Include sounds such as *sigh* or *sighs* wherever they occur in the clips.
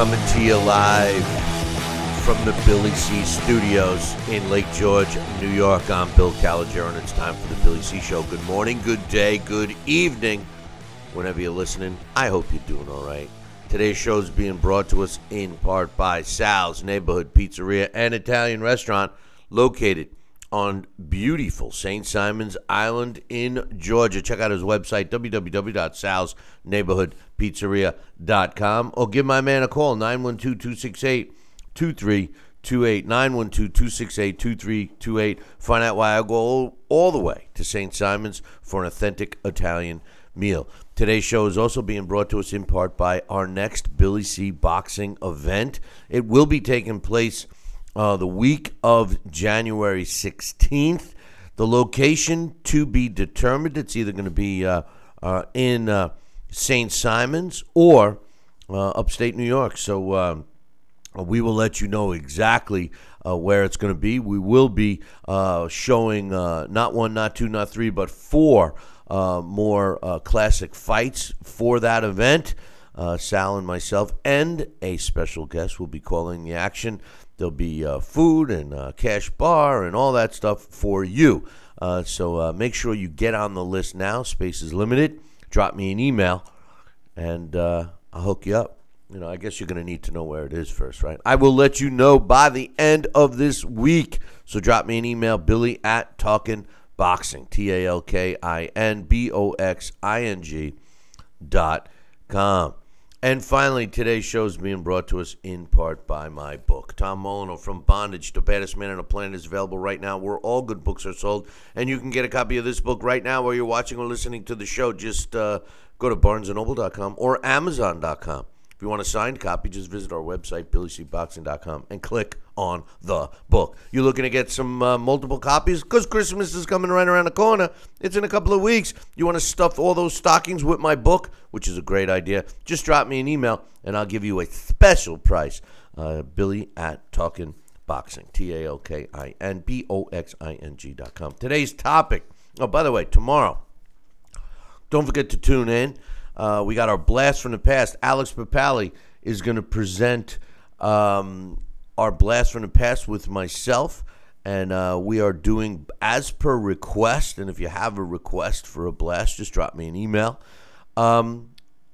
Coming to you live from the Billy C Studios in Lake George, New York. I'm Bill Calogero, and it's time for the Billy C Show. Good morning, good day, good evening, whenever you're listening. I hope you're doing all right. Today's show is being brought to us in part by Sal's Neighborhood Pizzeria and Italian Restaurant, located on beautiful St. Simon's Island in Georgia. Check out his website, www.salsneighborhoodpizzeria.com, or give my man a call, 912 268 2328. 912 268 2328. Find out why I go all, all the way to St. Simon's for an authentic Italian meal. Today's show is also being brought to us in part by our next Billy C boxing event. It will be taking place uh, the week of January 16th. The location to be determined. It's either going to be uh, uh, in uh, St. Simon's or uh, upstate New York. So um, we will let you know exactly uh, where it's going to be. We will be uh, showing uh, not one, not two, not three, but four uh, more uh, classic fights for that event. Uh, Sal and myself, and a special guest will be calling the action. There'll be uh, food and uh, cash bar and all that stuff for you. Uh, so uh, make sure you get on the list now. Space is limited. Drop me an email, and uh, I'll hook you up. You know, I guess you're going to need to know where it is first, right? I will let you know by the end of this week. So drop me an email, Billy at Talking Boxing, T A L K I N B O X I N G dot com. And finally, today's show is being brought to us in part by my book. Tom Molineaux, From Bondage to Baddest Man on the Planet, is available right now where all good books are sold. And you can get a copy of this book right now while you're watching or listening to the show. Just uh, go to barnesandnoble.com or amazon.com. If you want a signed copy, just visit our website, billycboxing.com, and click on the book. You're looking to get some uh, multiple copies because Christmas is coming right around the corner. It's in a couple of weeks. You want to stuff all those stockings with my book, which is a great idea. Just drop me an email, and I'll give you a special price. Uh, Billy at Talking Boxing, T A L K I N B O X I N G dot com. Today's topic. Oh, by the way, tomorrow. Don't forget to tune in. Uh, we got our blast from the past. Alex Papali is going to present um, our blast from the past with myself, and uh, we are doing as per request. And if you have a request for a blast, just drop me an email. Um,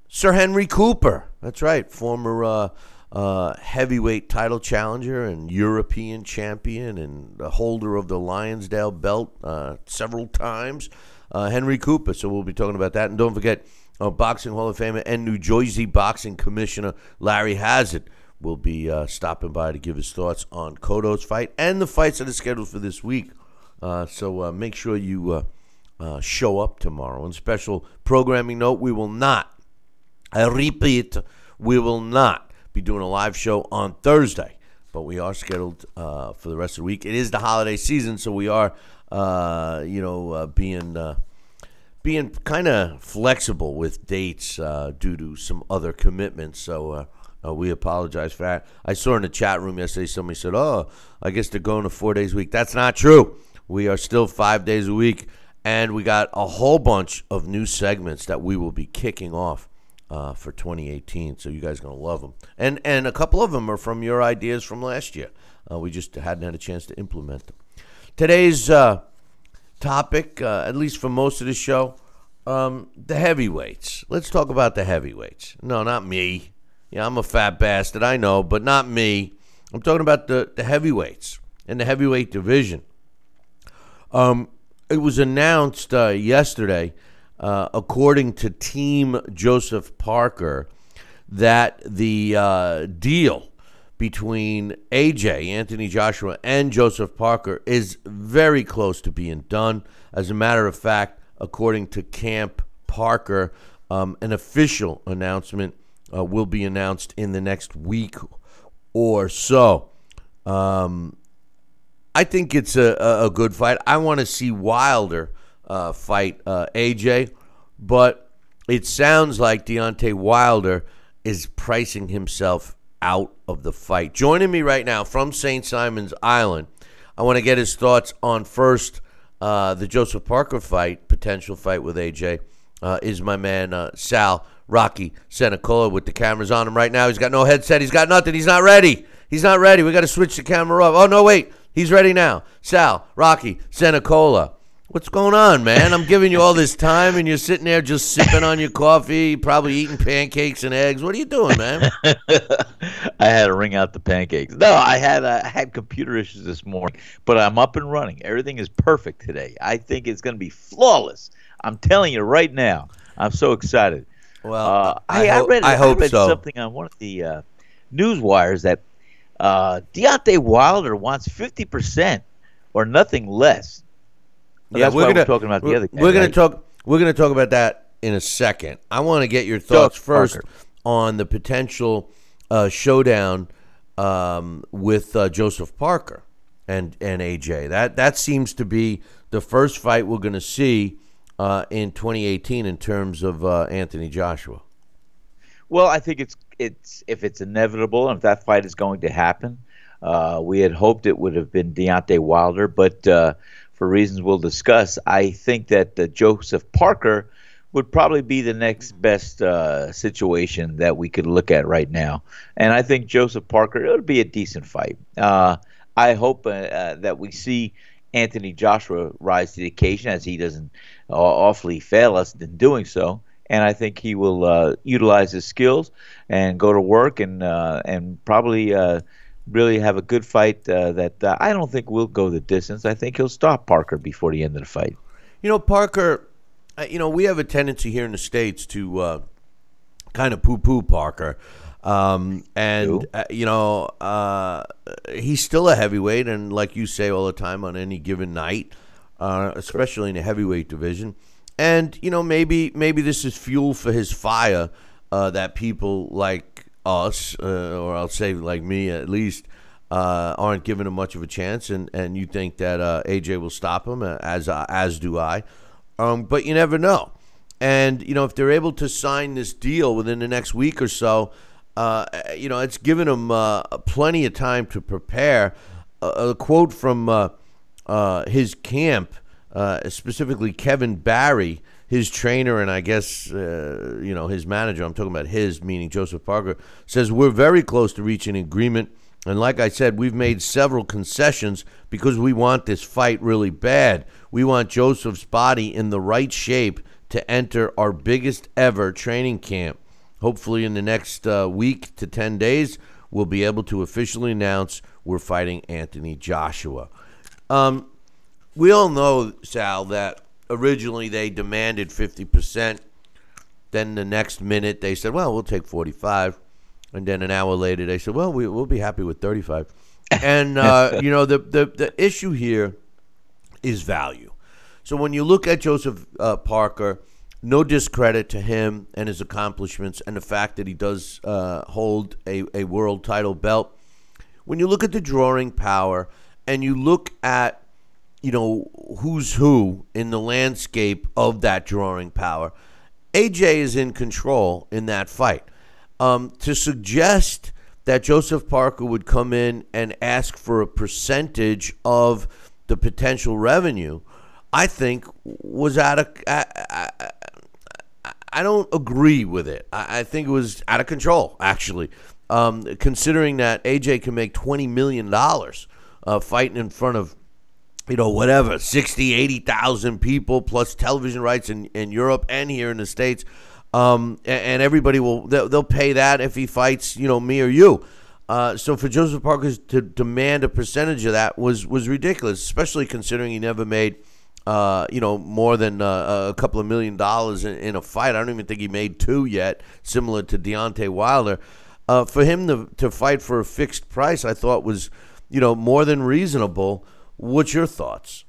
Sir Henry Cooper, that's right, former uh, uh, heavyweight title challenger and European champion and holder of the Lonsdale belt uh, several times. Uh, Henry Cooper. So we'll be talking about that. And don't forget, uh, Boxing Hall of Famer and New Jersey Boxing Commissioner Larry Hazzard will be uh, stopping by to give his thoughts on Kodo's fight and the fights that are scheduled for this week. Uh, so uh, make sure you uh, show up tomorrow. And special programming note: we will not. I repeat, we will not be doing a live show on Thursday, but we are scheduled for the rest of the week. It is the holiday season, so we are, you know, being being kind of flexible with dates uh, due to some other commitments. So uh, uh, we apologize for that. I saw in the chat room yesterday somebody said, "Oh, I guess they're going to four days a week." That's not true. We are still five days a week, and we got a whole bunch of new segments that we will be kicking off. Uh, for 2018, so you guys are gonna love them, and and a couple of them are from your ideas from last year. Uh, we just hadn't had a chance to implement them. Today's uh, topic, uh, at least for most of the show, Um, the heavyweights. Let's talk about the heavyweights. No, not me. Yeah, I'm a fat bastard. I know, but not me. I'm talking about the, the heavyweights and the heavyweight division. Um, it was announced uh, yesterday, uh, according to Team Joseph Parker, that the uh, deal between AJ, Anthony Joshua, and Joseph Parker is very close to being done. As a matter of fact, according to Camp Parker, um, an official announcement uh, will be announced in the next week or so. Um, I think it's a, a, good fight. I want to see Wilder uh, fight uh, AJ, but it sounds like Deontay Wilder is pricing himself out of the fight. Joining me right now from St. Simon's Island, I want to get his thoughts on first uh, the Joseph Parker fight, potential fight with AJ, uh, is my man uh, Sal Rocky Senecola with the cameras on him right now. He's got no headset. He's got nothing. He's not ready. He's not ready. We got to switch the camera off. Oh, no, wait. He's ready now. Sal Rocky Senecola. What's going on, man? I'm giving you all this time, and you're sitting there just sipping on your coffee, probably eating pancakes and eggs. What are you doing, man? *laughs* I had to ring out the pancakes. No, I had uh, I had computer issues this morning, but I'm up and running. Everything is perfect today. I think it's going to be flawless. I'm telling you right now. I'm so excited. Well, uh, I, I, ho- I, read, I hope I read so. something on one of the uh, news wires that uh, Deontay Wilder wants 50 percent or nothing less yeah, we're gonna we're talking about the we're, other. We're gonna talk. We're gonna talk about that in a second. I want to get your thoughts first Parker. on the potential uh, showdown um, with uh, Joseph Parker and and AJ. That that seems to be the first fight we're going to see uh, in 2018 in terms of uh, Anthony Joshua. Well, I think it's it's if it's inevitable and if that fight is going to happen, uh, we had hoped it would have been Deontay Wilder, but uh, for reasons we'll discuss, I think that uh, Joseph Parker would probably be the next best uh, situation that we could look at right now. And I think Joseph Parker, it would be a decent fight. Uh, I hope uh, uh, that we see Anthony Joshua rise to the occasion as he doesn't uh, awfully fail us in doing so. And I think he will utilize his skills and go to work and and probably really have a good fight uh, that uh, I don't think will go the distance. I think he'll stop Parker before the end of the fight. You know, Parker. uh, You know, we have a tendency here in the states to uh, kind of poo-poo Parker, um, and uh, you know, uh, he's still a heavyweight, and like you say all the time, on any given night, uh, especially in the heavyweight division, and you know, maybe maybe this is fuel for his fire uh, that people like us, uh, or I'll say like me at least. Uh, aren't giving him much of a chance, and, and you think that uh, AJ will stop him, uh, as as do I. Um, but you never know. And you know, if they're able to sign this deal within the next week or so, uh, you know, it's given them uh, plenty of time to prepare. A, a quote from his camp, specifically Kevin Barry, his trainer, and I guess uh, you know his manager. I'm talking about his, meaning Joseph Parker, says we're very close to reaching agreement. And like I said, we've made several concessions because we want this fight really bad. We want Joseph's body in the right shape to enter our biggest ever training camp. Hopefully, in the next uh, week to 10 days, we'll be able to officially announce we're fighting Anthony Joshua. Um, we all know, Sal, that originally they demanded 50%. Then the next minute they said, well, we'll take 45 and then an hour later they said, "Well, we, we'll be happy with 35." And uh, *laughs* you know, the, the the issue here is value. So when you look at Joseph uh, Parker, no discredit to him and his accomplishments, and the fact that he does uh, hold a, a world title belt. When you look at the drawing power, and you look at you know who's who in the landscape of that drawing power, AJ is in control in that fight um, to suggest that Joseph Parker would come in and ask for a percentage of the potential revenue, I think was out of. I, I, I- don't agree with it. I, I think it was out of control, actually. Um, considering that AJ can make twenty million dollars uh, fighting in front of you know, whatever, 60, 80,000 people plus television rights in, in Europe and here in the States. Um, and, and, everybody will, they'll, they'll, pay that if he fights, you know, me or you. Uh, so for Joseph Parker to demand a percentage of that was, was ridiculous, especially considering he never made, uh, you know, more than uh, a couple of million dollars in, in, a fight. I don't even think he made two yet, similar to Deontay Wilder. Uh, for him to, to fight for a fixed price, I thought was, you know, more than reasonable. What's your thoughts?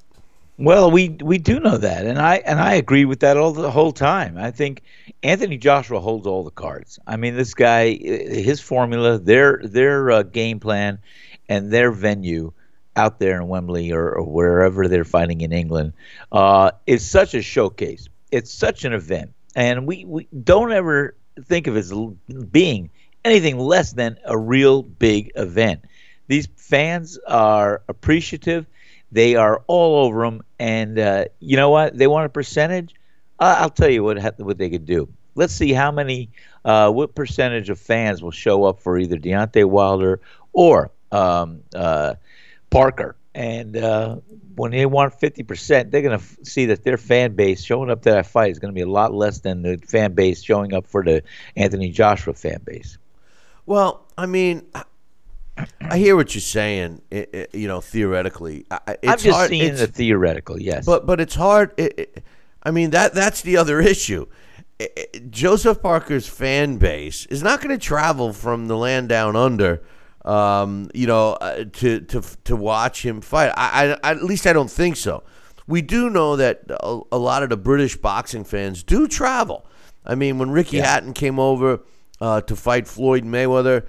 Well, we we do know that, and I and I agree with that all the whole time. I think Anthony Joshua holds all the cards. I mean, this guy, his formula, their their uh, game plan, and their venue out there in Wembley or, or wherever they're fighting in England uh, is such a showcase. It's such an event, and we, we don't ever think of it as being anything less than a real big event. These fans are appreciative they are all over them, and uh, you know what? They want a percentage. Uh, I'll tell you what what they could do. Let's see how many, uh, what percentage of fans will show up for either Deontay Wilder or um, uh, Parker. And uh, when they want 50%, they're going to f- see that their fan base showing up to that fight is going to be a lot less than the fan base showing up for the Anthony Joshua fan base. Well, I mean, I hear what you're saying. It, it, you know, theoretically, it's I'm just hard, seeing the theoretical. Yes, but but it's hard. It, I mean that that's the other issue. Joseph Parker's fan base is not going to travel from the land down under, um, you know, uh, to to to watch him fight. I, I, at least I don't think so. We do know that a, a, lot of the British boxing fans do travel. I mean, when Ricky yeah. Hatton came over uh, to fight Floyd Mayweather.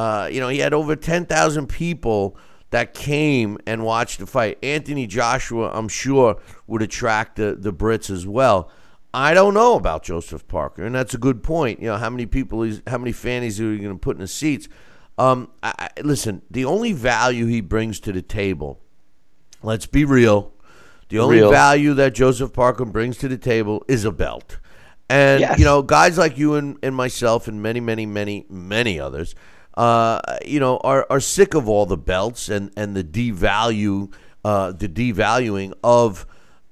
Uh, you know, he had over 10,000 people that came and watched the fight. Anthony Joshua, I'm sure, would attract the, the Brits as well. I don't know about Joseph Parker, and that's a good point. You know, how many people, he's, how many fannies are you going to put in the seats? Um, I, I, listen, the only value he brings to the table, let's be real, the only real. value that Joseph Parker brings to the table is a belt. And, yes. you know, guys like you and, and myself and many, many, many, many others – uh, you know, are, are sick of all the belts and, and the devalue, uh, the devaluing of,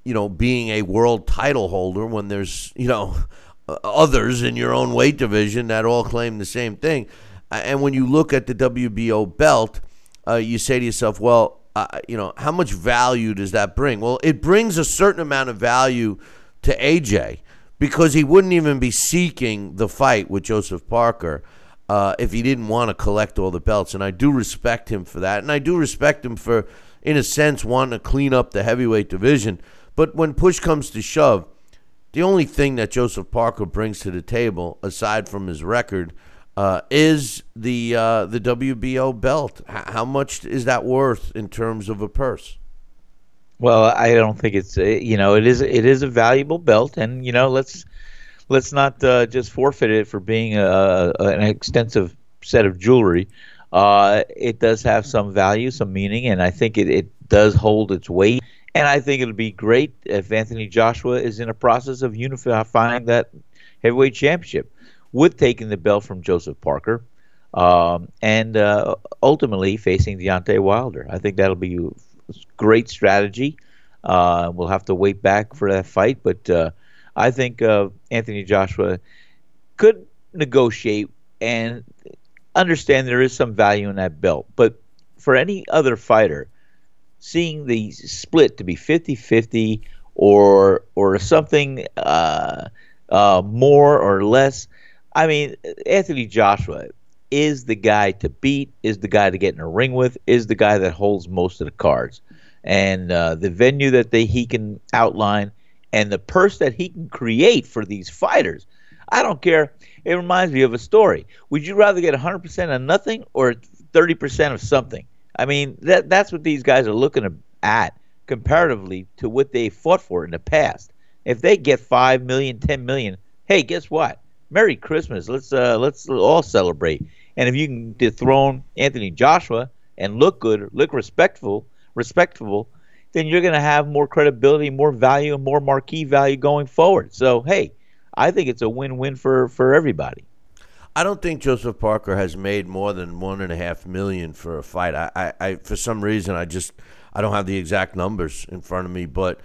you know, being a world title holder when there's, you know, *laughs* others in your own weight division that all claim the same thing. And when you look at the WBO belt, uh, you say to yourself, well, uh, you know, how much value does that bring? Well, it brings a certain amount of value to AJ because he wouldn't even be seeking the fight with Joseph Parker uh, if he didn't want to collect all the belts. And I do respect him for that. And I do respect him for, in a sense, wanting to clean up the heavyweight division. But when push comes to shove, the only thing that Joseph Parker brings to the table, aside from his record, uh, is the uh, the WBO belt. H- how much is that worth in terms of a purse? Well, I don't think it's uh, you know it is it is a valuable belt, and you know let's let's not uh, just forfeit it for being a, a, an extensive set of jewelry. Uh, it does have some value, some meaning, and I think it, it does hold its weight. And I think it'll be great if Anthony Joshua is in a process of unifying that heavyweight championship with taking the belt from Joseph Parker um, and uh, ultimately facing Deontay Wilder. I think that'll be a great strategy. Uh, we'll have to wait back for that fight, but uh, I think uh, Anthony Joshua could negotiate and understand there is some value in that belt. But for any other fighter, seeing the split to be 50 50 or, or something uh, uh, more or less, I mean, Anthony Joshua is the guy to beat, is the guy to get in a ring with, is the guy that holds most of the cards. And uh, the venue that they, he can outline and the purse that he can create for these fighters. I don't care. It reminds me of a story. Would you rather get 100% of nothing or 30% of something? I mean, that that's what these guys are looking at comparatively to what they fought for in the past. If they get 5 million, 10 million, hey, guess what? Merry Christmas. Let's uh, let's all celebrate. And if you can dethrone Anthony Joshua and look good, look respectful, respectable, then you're going to have more credibility, more value, and more marquee value going forward. So, hey, I think it's a win-win for for everybody. I don't think Joseph Parker has made more than one and a half million for a fight. I, I, I for some reason, I just I don't have the exact numbers in front of me, but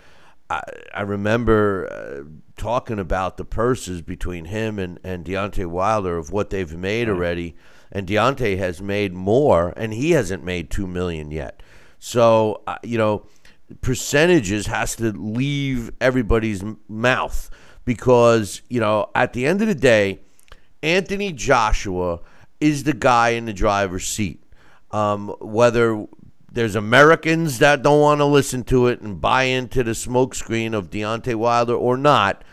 I, I remember uh, talking about the purses between him and, and Deontay Wilder of what they've made already, and Deontay has made more, and he hasn't made two million yet. So uh, you know, percentages has to leave everybody's mouth because you know at the end of the day, Anthony Joshua is the guy in the driver's seat. Um, whether there's Americans that don't want to listen to it and buy into the smokescreen of Deontay Wilder or not,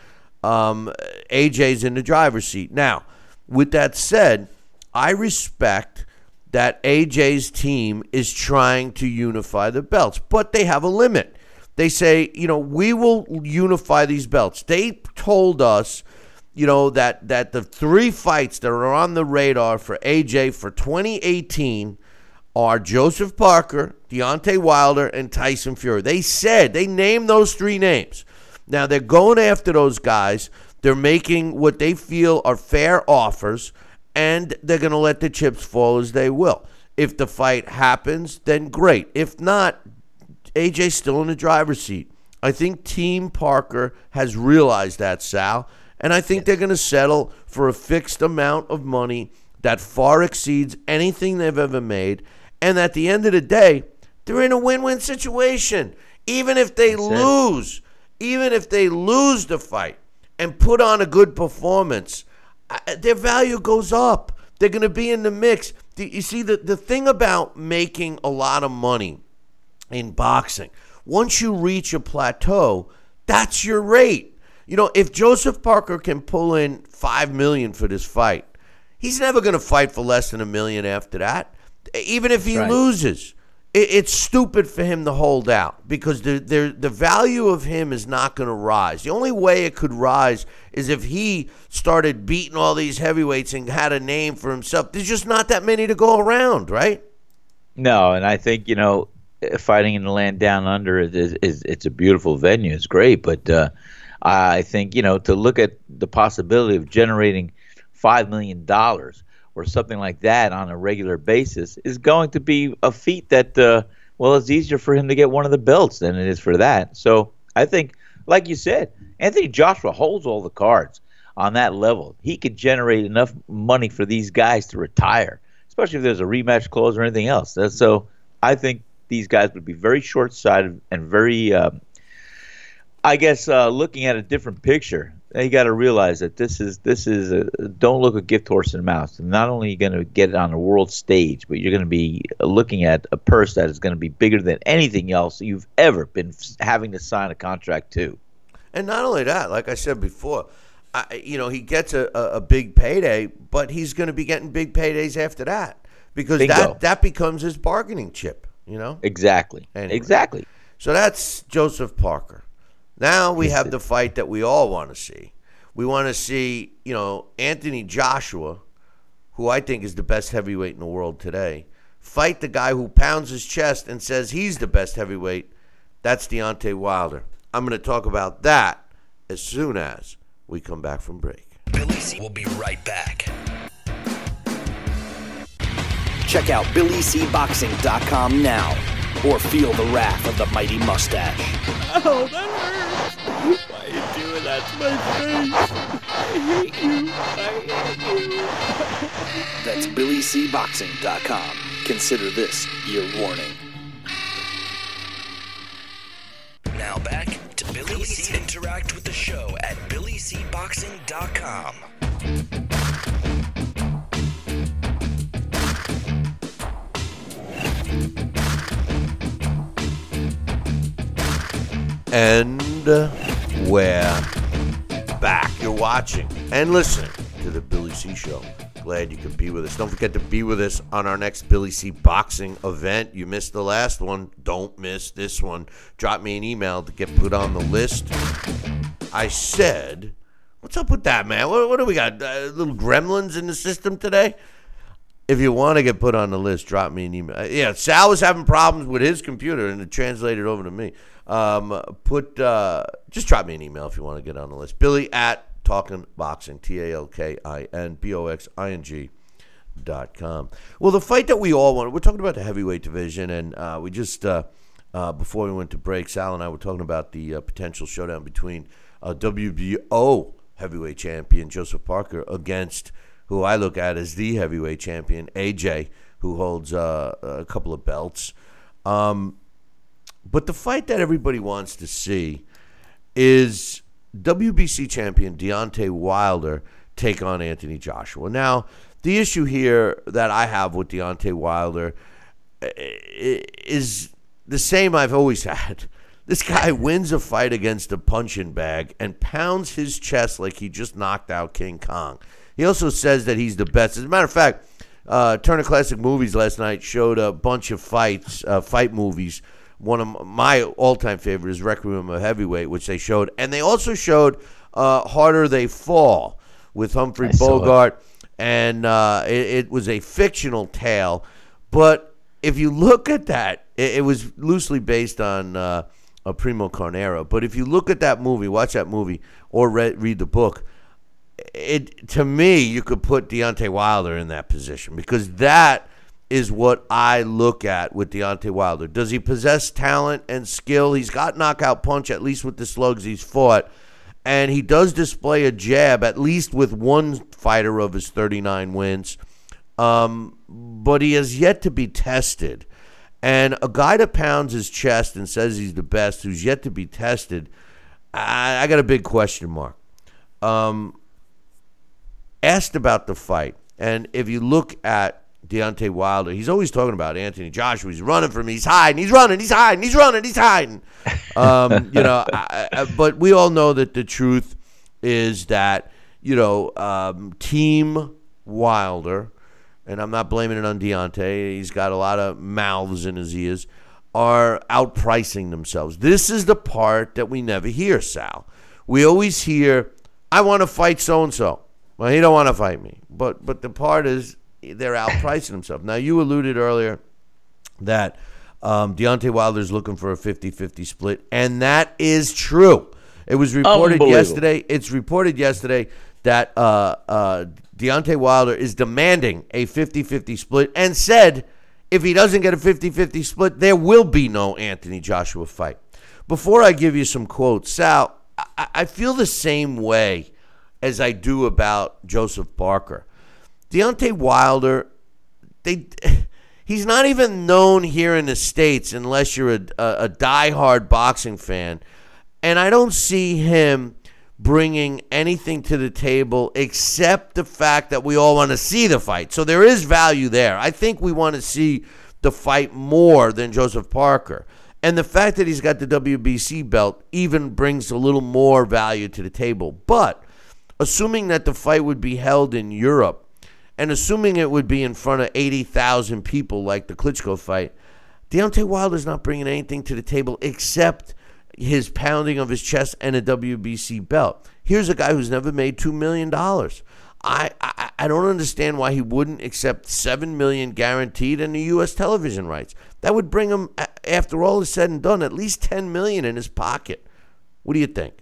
um, AJ's in the driver's seat. Now, with that said, I respect that AJ's team is trying to unify the belts, but they have a limit. They say, you know, we will unify these belts. They told us, you know, that that the three fights that are on the radar for AJ for 2018 are Joseph Parker, Deontay Wilder, and Tyson Fury. They said they named those three names. Now they're going after those guys. They're making what they feel are fair offers, and they're going to let the chips fall as they will. If the fight happens, then great. If not, AJ's still in the driver's seat. I think Team Parker has realized that, Sal, and I think they're going to settle for a fixed amount of money that far exceeds anything they've ever made. And at the end of the day, they're in a win win situation. Even if they That's lose, it. even if they lose the fight and put on a good performance, their value goes up. They're going to be in the mix. You see, the, the thing about making a lot of money in boxing. Once you reach a plateau, that's your rate. You know, if Joseph Parker can pull in five million for this fight, he's never going to fight for less than a million after that. Even if he right. loses, it's stupid for him to hold out because the the, the value of him is not going to rise. The only way it could rise is if he started beating all these heavyweights and had a name for himself. There's just not that many to go around, right? No, and I think you know fighting in the land down under is, is, is it's a beautiful venue. It's great, but uh, I think you know to look at the possibility of generating five million dollars or something like that on a regular basis is going to be a feat that uh, well, it's easier for him to get one of the belts than it is for that. So I think, like you said, Anthony Joshua holds all the cards on that level. He could generate enough money for these guys to retire, especially if there's a rematch clause or anything else. So I think these guys would be very short sighted and very, um, I guess, uh, looking at a different picture. You got to realize that this is this is a, don't look a gift horse in the mouth. Not only are you going to get it on the world stage, but you're going to be looking at a purse that is going to be bigger than anything else you've ever been having to sign a contract to. And not only that, like I said before, I, you know, he gets a, a, a big payday, but he's going to be getting big paydays after that because Bingo. that that becomes his bargaining chip. You know exactly, anyway. exactly. So that's Joseph Parker. Now we have the fight that we all want to see. We want to see, you know, Anthony Joshua, who I think is the best heavyweight in the world today, fight the guy who pounds his chest and says he's the best heavyweight. That's Deontay Wilder. I'm going to talk about that as soon as we come back from break. Billy C will be right back. Check out BillyCBoxing.com now or feel the wrath of the mighty mustache. Oh, that hurts. Why are you doing that to my face? I hate you. I hate you. That's BillyCBoxing.com. Consider this your warning. Now back to Billy C. Interact with the show at BillyCBoxing.com. And uh, we're back. You're watching and listening to the Billy C Show. Glad you could be with us. Don't forget to be with us on our next Billy C boxing event. You missed the last one. Don't miss this one. Drop me an email to get put on the list. I said, what's up with that, man? What, what do we got? Uh, little gremlins in the system today? if you want to get put on the list, drop me an email. Uh, yeah, Sal was having problems with his computer, and it translated over to me. Um, put uh, just drop me an email if you want to get on the list. Billy at Talking Boxing, T A L K I N B O X I N G. Dot com. Well, the fight that we all want, we're talking about the heavyweight division, and uh, we just, uh, uh, before we went to break, Sal and I were talking about the uh, potential showdown between uh, WBO heavyweight champion Joseph Parker against who I look at as the heavyweight champion, AJ, who holds a couple of belts. Um, but the fight that everybody wants to see is WBC champion Deontay Wilder take on Anthony Joshua. Now, the issue here that I have with Deontay Wilder is the same I've always *laughs* had. This guy wins a fight against a punching bag and pounds his chest like he just knocked out King Kong. He also says that he's the best. As a matter of fact, uh, Turner Classic Movies last night showed a bunch of fights, uh, fight movies. One of my all-time favorite is Requiem of Heavyweight, which they showed, and they also showed uh, Harder They Fall with Humphrey I. Bogart, and uh, it, it was a fictional tale. But if you look at that, it, it was loosely based on uh, a Primo Carnera. But if you look at that movie, watch that movie, or read, read the book, it to me, you could put Deontay Wilder in that position because that is what I look at with Deontay Wilder. Does he possess talent and skill? He's got knockout punch, at least with the slugs he's fought. And he does display a jab, at least with one fighter of his 39 wins. Um, but he has yet to be tested. And a guy that pounds his chest and says he's the best, who's yet to be tested, I, I got a big question mark. Um, asked about the fight, and if you look at Deontay Wilder, he's always talking about Anthony Joshua. He's running from me. He's hiding. He's running. He's hiding. He's running. He's hiding. Um, *laughs* you know, I, I, but we all know that the truth is that you know um, Team Wilder, and I'm not blaming it on Deontay. He's got a lot of mouths in his ears. Are outpricing themselves. This is the part that we never hear, Sal. We always hear, "I want to fight so and so." Well, he don't want to fight me. But but the part is they're outpricing themselves. Now you alluded earlier that um, Deontay Wilder's looking for a 50-50 split, and that is true. It was reported yesterday. It's reported yesterday that uh, uh, Deontay Wilder is demanding a 50-50 split and said if he doesn't get a 50-50 split, there will be no Anthony Joshua fight. Before I give you some quotes, Sal, I, I feel the same way as I do about Joseph Parker. Deontay Wilder, they *laughs* he's not even known here in the states unless you're a, a, a diehard boxing fan, and I don't see him bringing anything to the table except the fact that we all want to see the fight. So there is value there. I think we want to see the fight more than Joseph Parker. And the fact that he's got the WBC belt even brings a little more value to the table. But assuming that the fight would be held in Europe and assuming it would be in front of 80,000 people like the Klitschko fight, Deontay Wilder's not bringing anything to the table except his pounding of his chest and a WBC belt. Here's a guy who's never made $2 million. I, I, I don't understand why he wouldn't accept 7 million guaranteed and the U.S. television rights. That would bring him, after all is said and done, at least 10 million in his pocket. What do you think?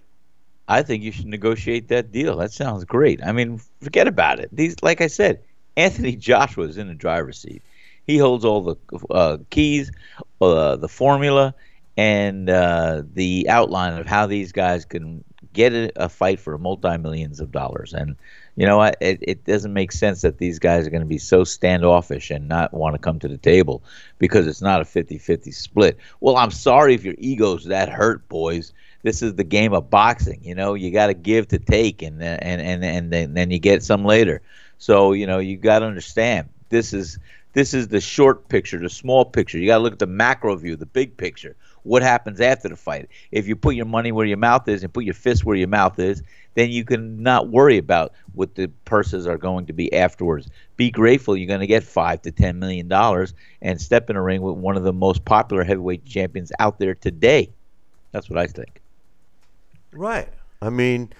I think you should negotiate that deal. That sounds great. I mean, forget about it. These, like I said, Anthony Joshua is in the driver's seat. He holds all the uh, keys, uh, the formula, and uh, the outline of how these guys can get a, a fight for multi millions of dollars. And you know? It, it doesn't make sense that these guys are going to be so standoffish and not want to come to the table because it's not a 50 50 split. Well, I'm sorry if your ego's that hurt, boys this is the game of boxing. You know, you got to give to take, and and and and then, then you get some later. So you know, you got to understand this is this is the short picture, the small picture. You got to look at the macro view, the big picture. What happens after the fight? If you put your money where your mouth is and put your fist where your mouth is, then you can not worry about what the purses are going to be afterwards. Be grateful you're going to get five to ten million dollars and step in a ring with one of the most popular heavyweight champions out there today. That's what I think. Right. I mean,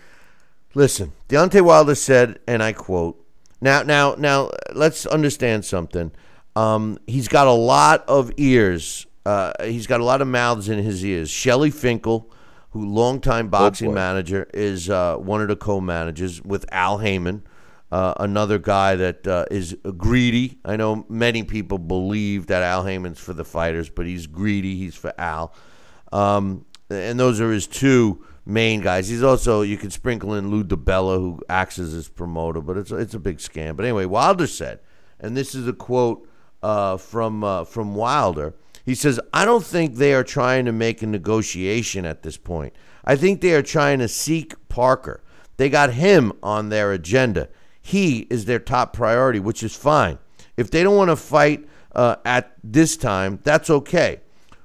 listen, Deontay Wilder said, and I quote, now, now, now, let's understand something. Um, he's got a lot of ears. Uh, he's got a lot of mouths in his ears. Shelly Finkel, who longtime boxing boy. manager, is uh, one of the co-managers with Al Haymon, uh, another guy that uh, is greedy. I know many people believe that Al Haymon's for the fighters, but he's greedy. He's for Al, um, and those are his two main guys. He's also you can sprinkle in Lou DiBella, who acts as his promoter, but it's it's a big scam. But anyway, Wilder said, and this is a quote uh, from uh, from Wilder. He says, "I don't think they are trying to make a negotiation at this point. I think they are trying to seek Parker. They got him on their agenda. He is their top priority, which is fine. If they don't want to fight uh, at this time, that's okay."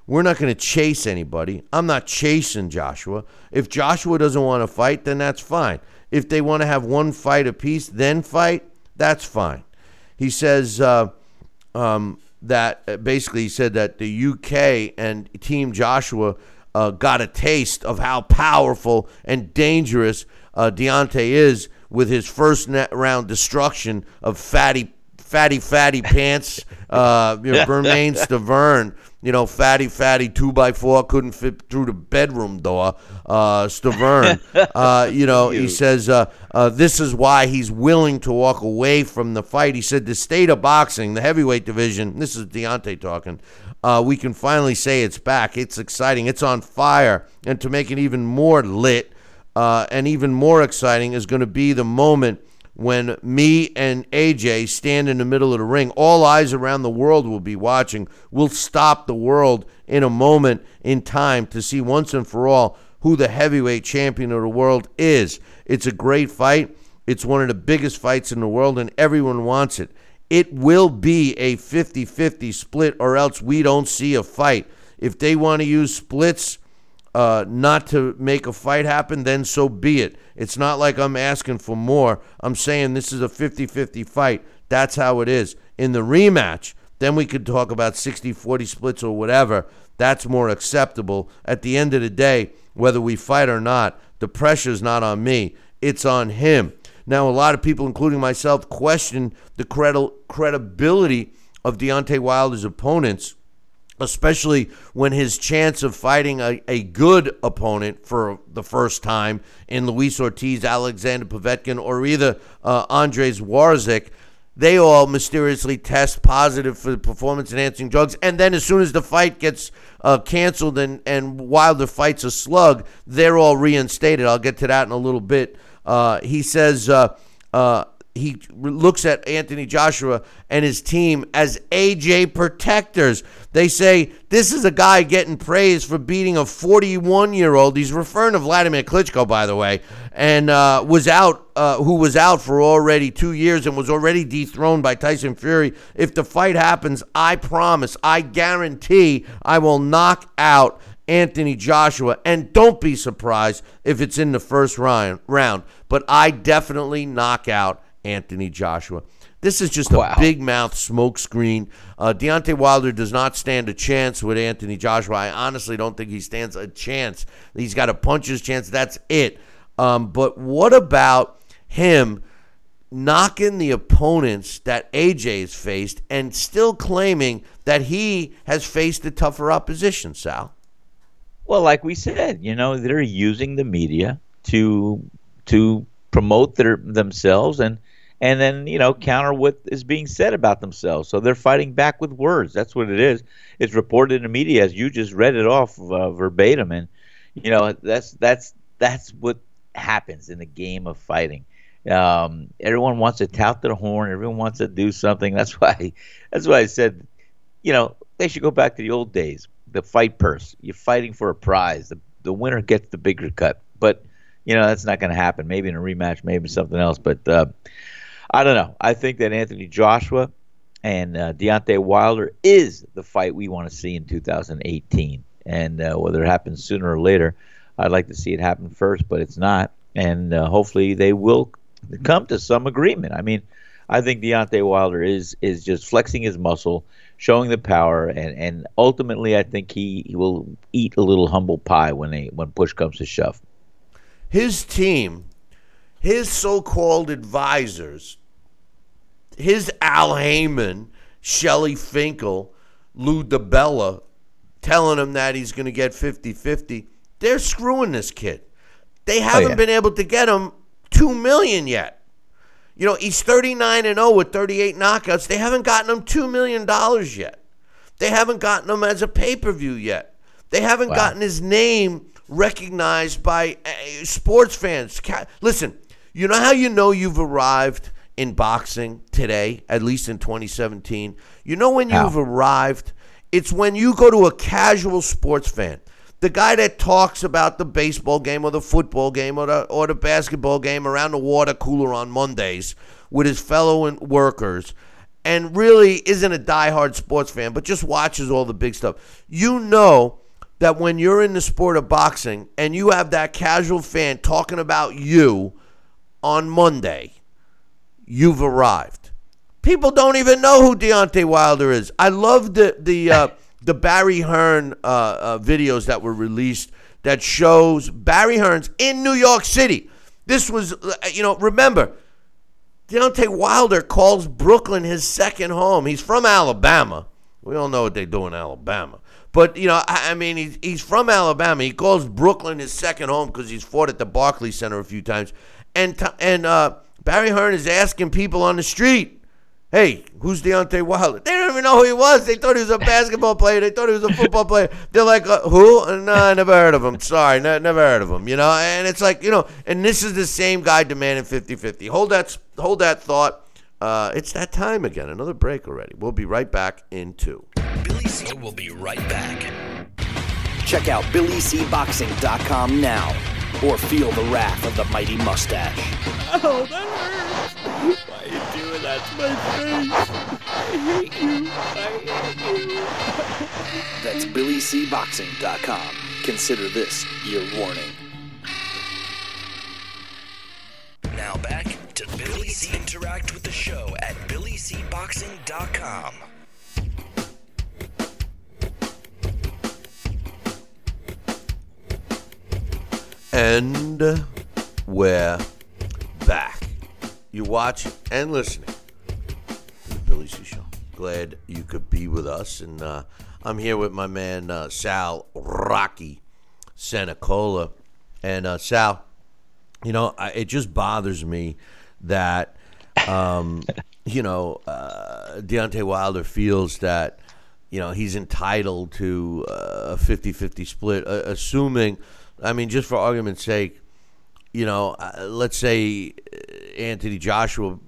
We're not going to chase anybody. I'm not chasing Joshua. If Joshua doesn't want to fight, then that's fine. If they want to have one fight apiece, then fight, that's fine. He says uh, um, that uh, basically he said that the UK and Team Joshua uh, got a taste of how powerful and dangerous uh, Deontay is with his first round destruction of fatty, fatty, fatty pants, uh, you know, *laughs* Bermain Stiverne you know, fatty, fatty, two by four, couldn't fit through the bedroom door. Uh, Stavern, *laughs* uh, you know, he says uh, uh, this is why he's willing to walk away from the fight. He said the state of boxing, the heavyweight division, this is Deontay talking, uh, we can finally say it's back. It's exciting. It's on fire. And to make it even more lit uh, and even more exciting is going to be the moment – when me and AJ stand in the middle of the ring. All eyes around the world will be watching. We'll stop the world in a moment in time to see once and for all who the heavyweight champion of the world is. It's a great fight. It's one of the biggest fights in the world, and everyone wants it. It will be a 50 50 split, or else we don't see a fight. If they want to use splits, uh, not to make a fight happen, then so be it. It's not like I'm asking for more. I'm saying this is a 50 50 fight. That's how it is. In the rematch, then we could talk about 60 40 splits or whatever. That's more acceptable. At the end of the day, whether we fight or not, the pressure's not on me, it's on him. Now, a lot of people, including myself, question the credi- credibility of Deontay Wilder's opponents especially when his chance of fighting a, a good opponent for the first time in Luis Ortiz, Alexander Povetkin, or either uh, Andrzej Wawrzyk, they all mysteriously test positive for performance enhancing drugs. And then as soon as the fight gets uh, canceled and, and Wilder fights a slug, they're all reinstated. I'll get to that in a little bit. Uh, he says, uh, uh he looks at Anthony Joshua and his team as AJ protectors. They say this is a guy getting praise for beating a 41 year old. He's referring to Vladimir Klitschko, by the way, and uh, was out, uh, who was out for already two years and was already dethroned by Tyson Fury. If the fight happens, I promise, I guarantee, I will knock out Anthony Joshua. And don't be surprised if it's in the first round. Round, but I definitely knock out Anthony Joshua. This is just wow. a big mouth smokescreen. Uh, Deontay Wilder does not stand a chance with Anthony Joshua. I honestly don't think he stands a chance. He's got a puncher's chance. That's it. Um, but what about him knocking the opponents that AJ has faced and still claiming that he has faced a tougher opposition, Sal? Well, like we said, you know, they're using the media to to promote their themselves and and then you know counter what is being said about themselves. So they're fighting back with words. That's what it is. It's reported in the media as you just read it off uh, verbatim, and you know that's that's that's what happens in the game of fighting. Um, everyone wants to tout their horn. Everyone wants to do something. That's *laughs* why that's why I said, you know, they should go back to the old days. The fight purse. You're fighting for a prize. The the winner gets the bigger cut. But you know that's not going to happen. Maybe in a rematch, maybe something else. But uh, I don't know. I think that Anthony Joshua and uh, Deontay Wilder is the fight we want to see in 2018. And uh, whether it happens sooner or later, I'd like to see it happen first, but it's not. And uh, hopefully they will come to some agreement. I mean, I think Deontay Wilder is is just flexing his muscle, showing the power, and, and ultimately I think he, he will eat a little humble pie when they when push comes to shove. His team his so-called advisors, his Al Haymon, Shelly Finkel, Lou DiBella, telling him that he's going to get 50-50, they're screwing this kid. They haven't yeah. been able to get him two million yet. You know, he's 39 and 0 with 38 knockouts. They haven't gotten him two million dollars yet. They haven't gotten him as a pay per view yet. They haven't Wow. gotten his name recognized by uh, sports fans. Ca- Listen, you know how you know you've arrived in boxing today, at least in 2017? You know when you've arrived? It's when you go to a casual sports fan. The guy that talks about the baseball game or the football game or the, or the basketball game around the water cooler on Mondays with his fellow workers and really isn't a diehard sports fan, but just watches all the big stuff. You know that when you're in the sport of boxing and you have that casual fan talking about you on Monday, you've arrived. People don't even know who Deontay Wilder is. I love the the uh, *laughs* the Barry Hearn uh, uh, videos that were released that shows Barry Hearns in New York City. This was, uh, you know, remember Deontay Wilder calls Brooklyn his second home. He's from Alabama. We all know what they do in Alabama. But, you know, I, I mean, he's, he's from Alabama. He calls Brooklyn his second home because he's fought at the Barclays Center a few times. And, and uh, Barry Hearn is asking people on the street, hey, who's Deontay Wilder? They don't even know who he was. They thought he was a basketball player. They thought he was a football *laughs* player. They're like, uh, who? Uh, No, I never heard of him. Sorry, ne- never heard of him. You know, and it's like, you know, and this is the same guy demanding 50-50. Hold that, hold that thought. Uh, it's that time again. Another break already. We'll be right back in two. Billy C will be right back. Check out BillyCBoxing.com now or feel the wrath of the mighty mustache. Oh, that hurts. Why are you doing that to my face? I hate you. I hate you. That's BillyCBoxing.com. Consider this your warning. Now back to Billy C. Interact with the show at BillyCBoxing.com. And we're back. You watch and listening to the Billy C Show. Glad you could be with us. And uh, I'm here with my man uh, Sal Rocky Senecola. And uh, Sal, you know, I, it just bothers me that, um, *laughs* you know, uh, Deontay Wilder feels that, you know, he's entitled to uh, a 50 50 split, assuming, I mean, just for argument's sake, you know, uh, let's say uh, Anthony Joshua,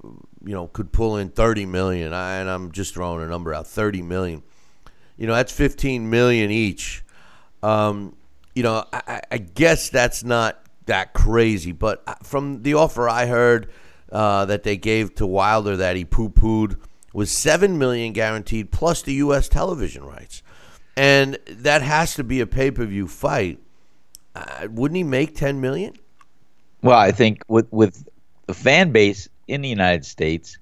you know, could pull in 30 million, and I'm just throwing a number out 30 million. You know, that's 15 million each. Um, you know, I, I- guess that's not that crazy, but uh, from the offer I heard uh, that they gave to Wilder that he poo pooed was 7 million guaranteed plus the U.S. television rights. And that has to be a pay per view fight. Uh, wouldn't he make 10 million? Well, I think with with the fan base in the United States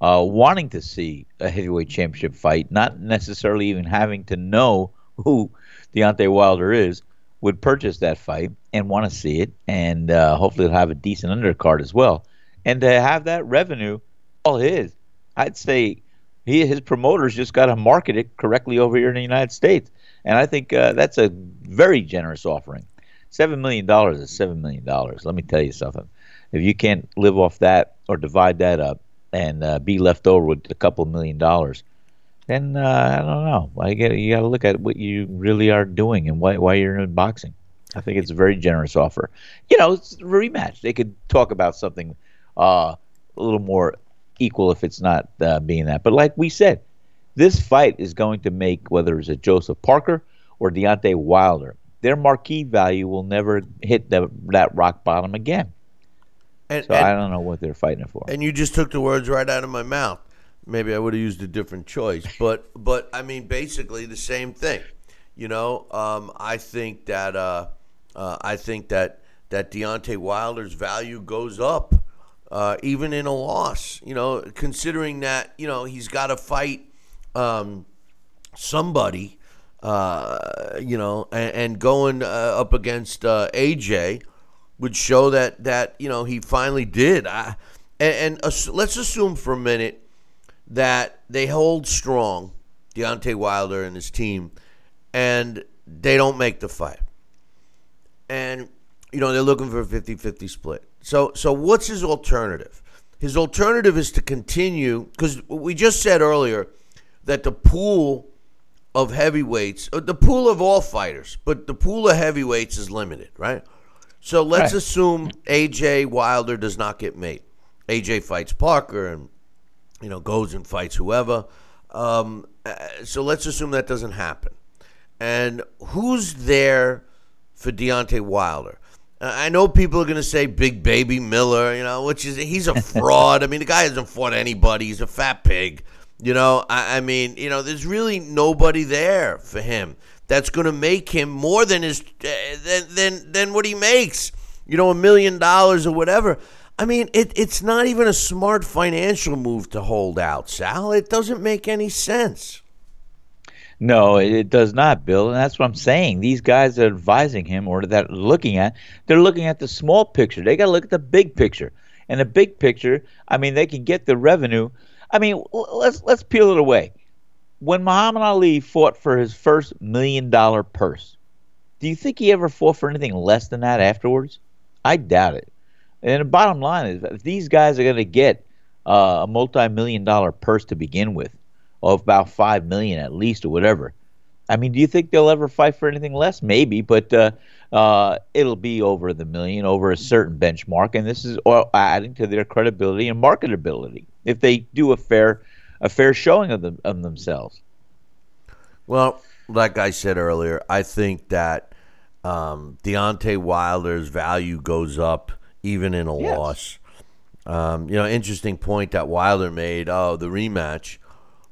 uh, wanting to see a heavyweight championship fight, not necessarily even having to know who Deontay Wilder is, would purchase that fight and want to see it, and uh, hopefully it'll have a decent undercard as well, and to have that revenue all his. I'd say he his promoters just got to market it correctly over here in the United States, and I think uh, that's a very generous offering. Seven million dollars is seven million dollars. Let me tell you something. If you can't live off that or divide that up and uh, be left over with a couple million dollars, then uh, I don't know. I get you got to look at what you really are doing and why why you're in boxing. I think it's a very generous offer. You know, it's a rematch. They could talk about something uh, a little more equal if it's not uh, being that. But like we said, this fight is going to make whether it's a Joseph Parker or Deontay Wilder, their marquee value will never hit the, that rock bottom again. And, So and, I don't know what they're fighting for. and you just took the words right out of my mouth. Maybe I would have used a different choice, but but I mean basically the same thing. You know, um, I think that uh, uh, I think that that Deontay Wilder's value goes up, uh, even in a loss. You know, considering that you know he's got to fight um, somebody, uh, you know, and, and going uh, up against uh, AJ would show that that you know he finally did. I, and and ass- let's assume for a minute that they hold strong, Deontay Wilder and his team, and they don't make the fight. and you know they're looking for a 50-50 split. So so what's his alternative? His alternative is to continue because we just said earlier that the pool of heavyweights, uh, the pool of all fighters, but the pool of heavyweights is limited, right? So let's Right. assume AJ Wilder does not get made. AJ fights Parker and you know goes and fights whoever. Um, uh, so let's assume that doesn't happen. And who's there for Deontay Wilder? Uh, I know people are going to say Big Baby Miller, you know, which is he's a *laughs* fraud. I mean, the guy hasn't fought anybody. He's a fat pig. You know, I, I mean, you know, there's really nobody there for him that's going to make him more than his uh, than than than what he makes. You know, a million dollars or whatever. I mean, it, it's not even a smart financial move to hold out, Sal. It doesn't make any sense. No, it, does not, Bill. And that's what I'm saying. These guys are advising him or that looking at, they're looking at the small picture. They got to look at the big picture. And the big picture, I mean, they can get the revenue. I mean, let's let's peel it away. When Muhammad Ali fought for his first million dollar purse, do you think he ever fought for anything less than that afterwards? I doubt it. And the bottom line is, if these guys are going to get uh, a multi-million dollar purse to begin with, of about five million at least, or whatever. I mean, do you think they'll ever fight for anything less? Maybe, but uh, uh, it'll be over the million, over a certain benchmark, and this is adding to their credibility and marketability if they do a fair, a fair showing of them of themselves. Well, like I said earlier, I think that um, Deontay Wilder's value goes up even in a Yes. loss. Um, you know, interesting point that Wilder made. Oh, the rematch.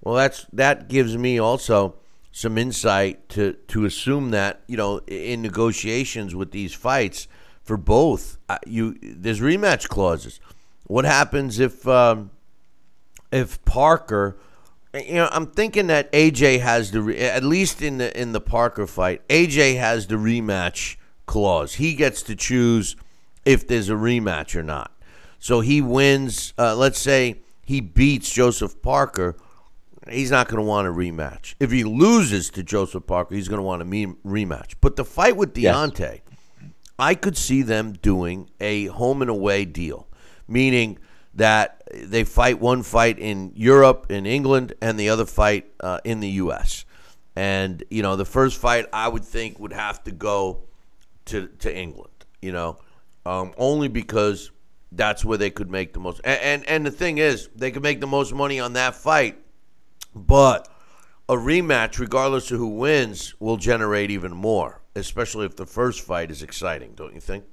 Well, that's that gives me also some insight to to assume that you know in negotiations with these fights for both, uh, you there's rematch clauses. What happens if um, if Parker? You know, I'm thinking that AJ has the at least in the in the Parker fight, AJ has the rematch clause. He gets to choose if there's a rematch or not. So he wins. Uh, let's say he beats Joseph Parker. He's not going to want a rematch. If he loses to Joseph Parker, he's going to want a rematch. But the fight with Yes. Deontay, I could see them doing a home and away deal, meaning that they fight one fight in Europe, in England, and the other fight uh, in the U.S. And you know, the first fight I would think would have to go to to England. You know, um, only because that's where they could make the most. And, and and the thing is, they could make the most money on that fight, but a rematch, regardless of who wins, will generate even more. Especially if the first fight is exciting, don't you think?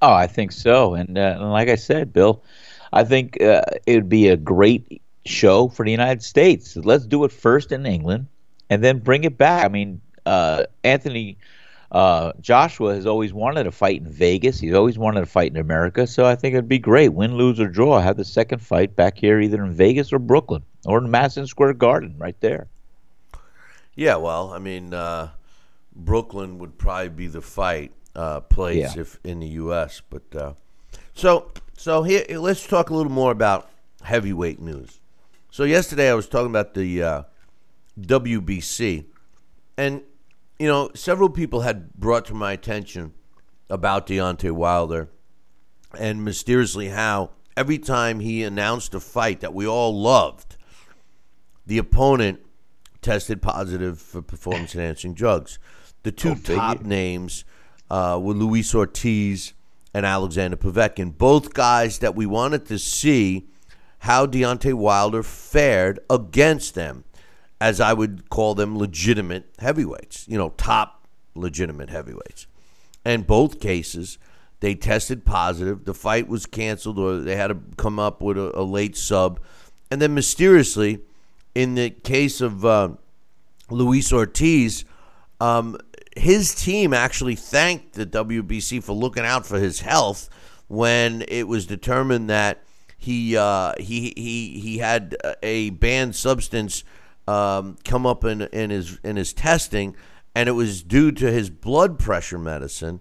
Oh, I think so. And, uh, and like I said, Bill, I think uh, it would be a great show for the United States. Let's do it first in England and then bring it back. I mean, uh, Anthony uh, Joshua has always wanted to fight in Vegas. He's always wanted to fight in America. So I think it'd be great, win, lose, or draw. Have the second fight back here, either in Vegas or Brooklyn or in Madison Square Garden, right there. Yeah, well, I mean, uh, Brooklyn would probably be the fight uh, place Yeah. if in the U.S. But uh, so so here, let's talk a little more about heavyweight news. So yesterday I was talking about the uh, WBC, and you know several people had brought to my attention about Deontay Wilder, and mysteriously how every time he announced a fight that we all loved, the opponent tested positive for performance enhancing drugs. The two top names uh, were Luis Ortiz and Alexander Povetkin, both guys that we wanted to see how Deontay Wilder fared against them, as I would call them legitimate heavyweights, you know, top legitimate heavyweights. And both cases, they tested positive. The fight was canceled, or they had to come up with a, a late sub. And then mysteriously, in the case of uh, Luis Ortiz, um, his team actually thanked the WBC for looking out for his health when it was determined that he uh, he he he had a banned substance um, come up in in his in his testing, and it was due to his blood pressure medicine.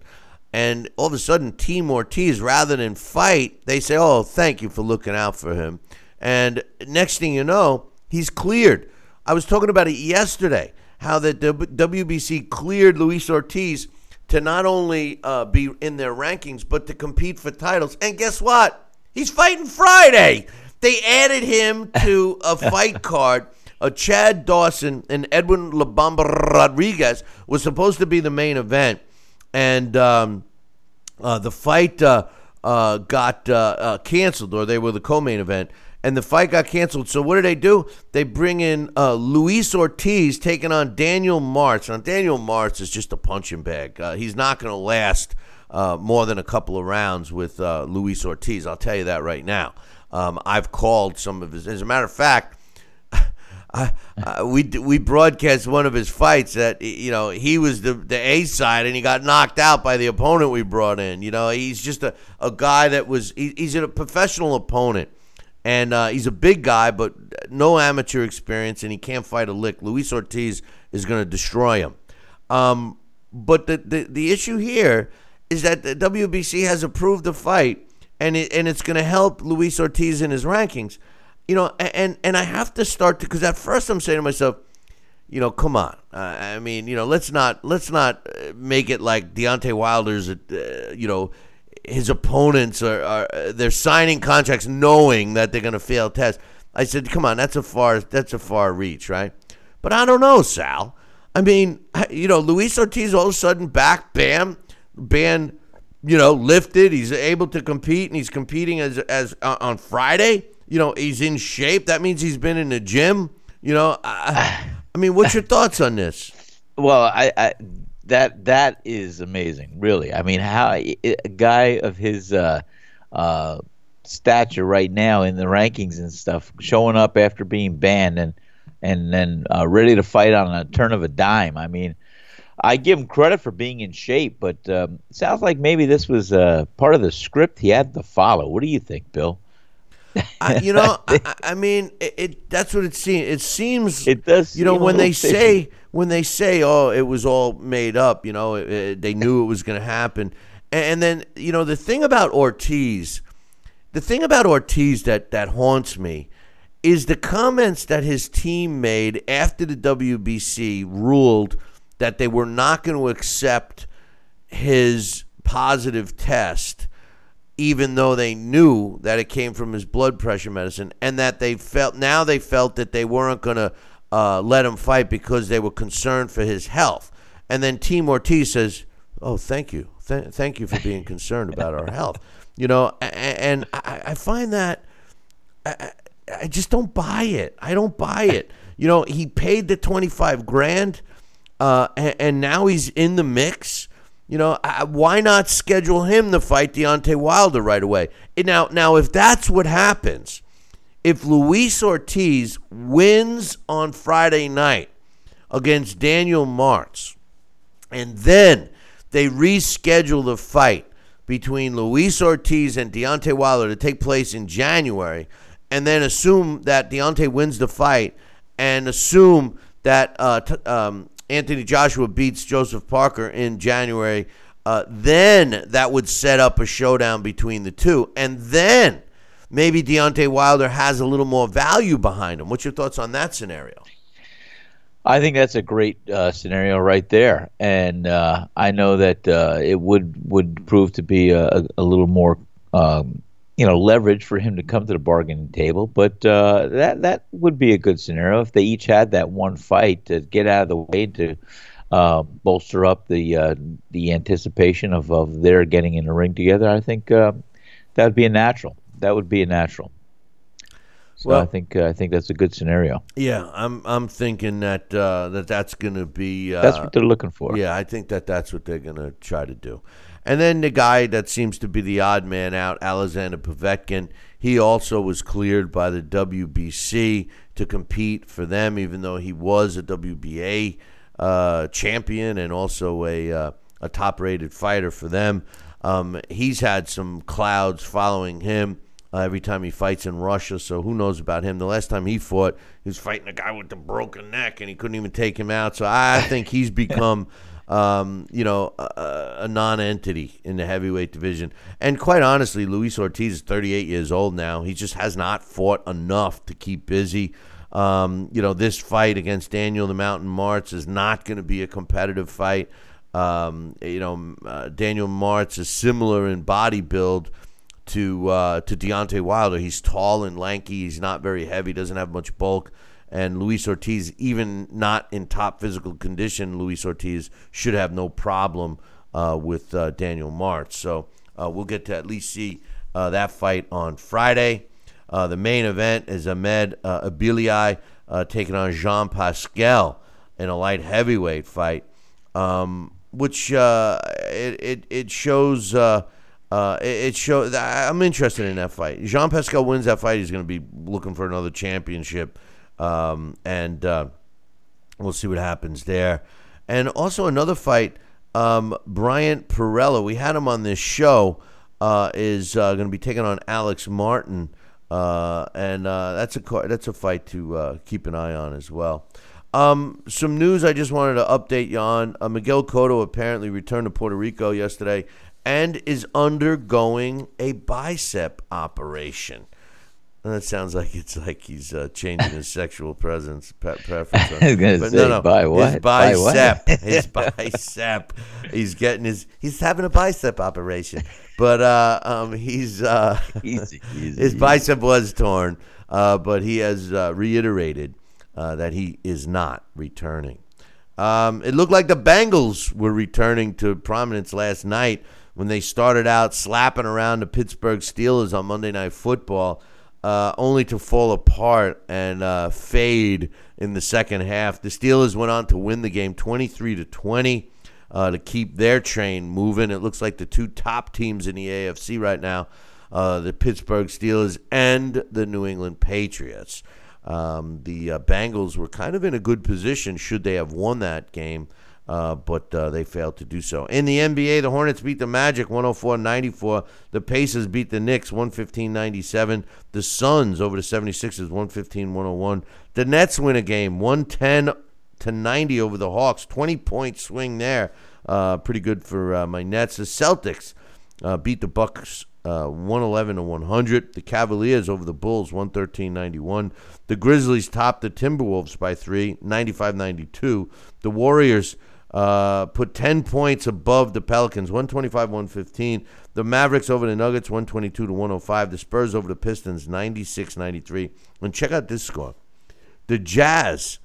And all of a sudden, Team Ortiz, rather than fight, they say, "Oh, thank you for looking out for him." And next thing you know, he's cleared. I was talking about it yesterday how the WBC cleared Luis Ortiz to not only uh, be in their rankings, but to compete for titles. And guess what? He's fighting Friday. They added him to a *laughs* fight card. Uh, Chad Dawson and Edwin La Bomba Rodriguez was supposed to be the main event, and um, uh, the fight uh, uh, got uh, uh, canceled, or they were the co-main event, and the fight got canceled. So what do they do? They bring in Luis Ortiz taking on Daniel Martz. Now Daniel Martz is just a punching bag. He's not going to last more than a couple of rounds with Luis Ortiz. I'll tell you that right now. Um, I've called some of his. As a matter of fact. I, we we broadcast one of his fights that you know he was the the A side and he got knocked out by the opponent we brought in. You know he's just a, a guy that was he, he's a professional opponent and uh, he's a big guy but no amateur experience and he can't fight a lick. Luis Ortiz is going to destroy him. Um, but the, the the issue here is that the WBC has approved the fight and it, and it's going to help Luis Ortiz in his rankings you know, and and I have to start to because at first I'm saying to myself, you know, come on. Uh, I mean, you know, let's not let's not uh, make it like Deontay Wilder's, uh, you know, his opponents are, are uh, they're signing contracts knowing that they're going to fail tests. I said, come on, that's a far that's a far reach, right? But I don't know, Sal. I mean, you know, Luis Ortiz all of a sudden back, bam, ban, you know, lifted. He's able to compete, and he's competing as as uh, on Friday you know, he's in shape. That means he's been in the gym. You know, I, I mean, what's your thoughts on this? Well, I, I that that is amazing, really. I mean, how a guy of his uh, uh, stature right now in the rankings and stuff, showing up after being banned and and then uh, ready to fight on a turn of a dime. I mean, I give him credit for being in shape, but um, sounds like maybe this was uh, part of the script he had to follow. What do you think, Bill? I, *laughs* you know, I, *laughs* I mean, it, it, That's what it seems. It seems. It does. You know, when they say when they say, "Oh, it was all made up," you know, it, they knew it was going to happen. And, and then, you know, the thing about Ortiz, the thing about Ortiz that that haunts me is the comments that his team made after the WBC ruled that they were not going to accept his positive test even though they knew that it came from his blood pressure medicine and that they felt now they felt that they weren't going to uh, let him fight because they were concerned for his health. And then Team Ortiz says, "Oh, thank you, Th- thank you for being concerned about our health." You know, and, I, I, find that I, I just don't buy it. I don't buy it. You know, he paid the twenty five grand, uh, and, and now he's in the mix you know, why not schedule him to fight Deontay Wilder right away? Now, now, if that's what happens, if Luis Ortiz wins on Friday night against Daniel Martz, and then they reschedule the fight between Luis Ortiz and Deontay Wilder to take place in January, and then assume that Deontay wins the fight, and assume that uh, t- um, Anthony Joshua beats Joseph Parker in January, uh, then that would set up a showdown between the two. And then maybe Deontay Wilder has a little more value behind him. What's your thoughts on that scenario? I think that's a great uh, scenario right there, and uh, I know that uh, it would would prove to be a, a little more um, you know leverage for him to come to the bargaining table. But uh, that that would be a good scenario if they each had that one fight to get out of the way to uh, bolster up the uh, the anticipation of, of their getting in the ring together. I think uh, that would be a natural. That would be a natural. So well, I think uh, I think that's a good scenario. Yeah, I'm I'm thinking that uh, that that's going to be that's what they're looking for. Yeah, I think that that's what they're going to try to do. And then the guy that seems to be the odd man out, Alexander Povetkin, he also was cleared by the WBC to compete for them, even though he was a WBA uh, champion and also a uh, a top rated fighter for them. Um, he's had some clouds following him. Uh, every time he fights in Russia. So who knows about him? The last time he fought, he was fighting a guy with a broken neck, and he couldn't even take him out. So I think he's *laughs* become um, you know, a, a non-entity in the heavyweight division. And quite honestly, Luis Ortiz is 38 years old now. He just has not fought enough to keep busy. Um, you know, this fight against Daniel the Mountain Martz is not going to be a competitive fight. Um, you know, uh, Daniel Martz is similar in body build to uh, to Deontay Wilder. He's tall and lanky. He's not very heavy. Doesn't have much bulk. And Luis Ortiz, even not in top physical condition, Luis Ortiz should have no problem uh, with uh, Daniel Martz. So uh, we'll get to at least see uh, that fight on Friday. Uh, the main event is Ahmed uh, Elbiali taking on Jean Pascal in a light heavyweight fight, um, which it, it, it shows. Uh, it, it shows. I'm interested in that fight. Jean Pascal wins that fight. He's going to be looking for another championship, um, and uh, we'll see what happens there. And also another fight. Um, Bryant Perrella, we had him on this show, uh, is uh, going to be taking on Alex Martin, uh, and uh, that's a that's a fight to keep an eye on as well. Um, some news I just wanted to update you on. Miguel Cotto apparently returned to Puerto Rico yesterday and is undergoing a bicep operation. And that sounds like it's like he's uh, changing his sexual presence pe- preference. *laughs* I was gonna but say, no, no, by what? His By what? bicep, his bicep. He's getting his. He's having a bicep operation, but uh, um, he's uh, *laughs* Easy, easy, his bicep was torn, uh, but he has uh, reiterated uh, that he is not returning. Um, it looked like the Bengals were returning to prominence last night when they started out slapping around the Pittsburgh Steelers on Monday Night Football, uh, only to fall apart and uh, fade in the second half. The Steelers went on to win the game 23 to 20 uh, to keep their train moving. It looks like the two top teams in the AFC right now, uh, the Pittsburgh Steelers and the New England Patriots. Um, the uh, Bengals were kind of in a good position should they have won that game uh, but uh, they failed to do so. In the NBA, the Hornets beat the Magic 104 94. The Pacers beat the Knicks 115 97. The Suns over the 76ers 115 101. The Nets win a game 110 to 90 over the Hawks. 20 point swing there. Uh, pretty good for uh, my Nets. The Celtics uh, beat the Bucks uh, 111 to 100. The Cavaliers over the Bulls 113 91. The Grizzlies topped the Timberwolves by three 95 92. The Warriors uh, put 10 points above the Pelicans, 125 115. The Mavericks over the Nuggets, 122 to 105. The Spurs over the Pistons, 96 93. And check out this score. The Jazz,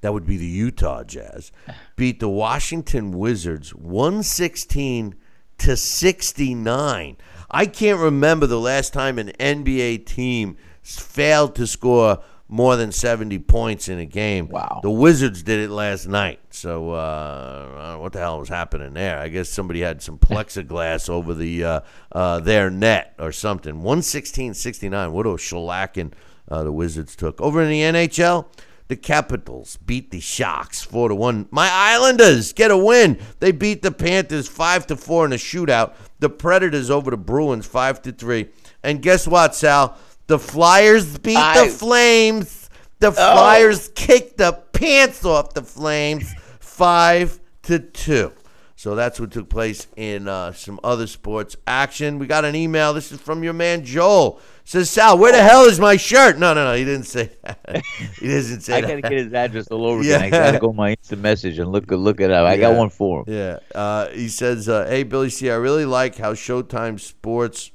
that would be the Utah Jazz, *sighs* beat the Washington Wizards 116 to 69. I can't remember the last time an NBA team failed to score more than 70 points in a game. Wow. The Wizards did it last night. So, uh, I don't know what the hell was happening there? I guess somebody had some plexiglass *laughs* over the uh, uh, their net or something. 116 69. What a shellacking uh, the Wizards took. Over in the NHL, the Capitals beat the Sharks 4 to 1. My Islanders get a win. They beat the Panthers 5 to 4 in a shootout. The Predators over the Bruins 5 to 3. And guess what, Sal? The Flyers beat the Flames. The Flyers kicked the pants off the Flames 5 to 2. So that's what took place in uh, some other sports action. We got an email. This is from your man Joel. Says Sal, where the hell is my shirt? No, no, no. He didn't say that. *laughs* He doesn't say I that. I gotta get his address all over Yeah. again. I gotta go my instant message and look look it up. I Yeah. got one for him. Yeah. Uh, he says, uh, "Hey Billy C, I really like how Showtime Sports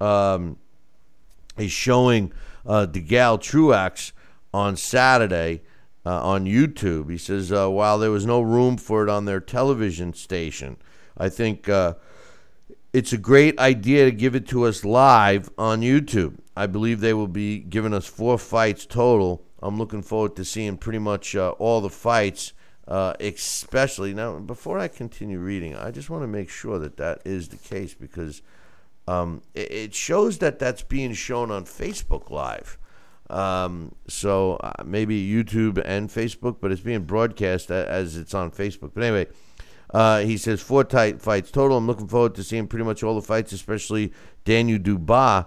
um, is showing uh, DeGale Truax on Saturday uh, on YouTube." He says, uh, "While there was no room for it on their television station, I think." Uh, it's a great idea to give it to us live on YouTube. I believe they will be giving us four fights total. I'm looking forward to seeing pretty much uh, all the fights, uh, especially now. Before I continue reading, I just want to make sure that that is the case because um, it, shows that that's being shown on Facebook Live. Um, so uh, maybe YouTube and Facebook, but it's being broadcast as it's on Facebook. But anyway, uh, he says four tight fights total. I'm looking forward to seeing pretty much all the fights, especially Daniel Dubois,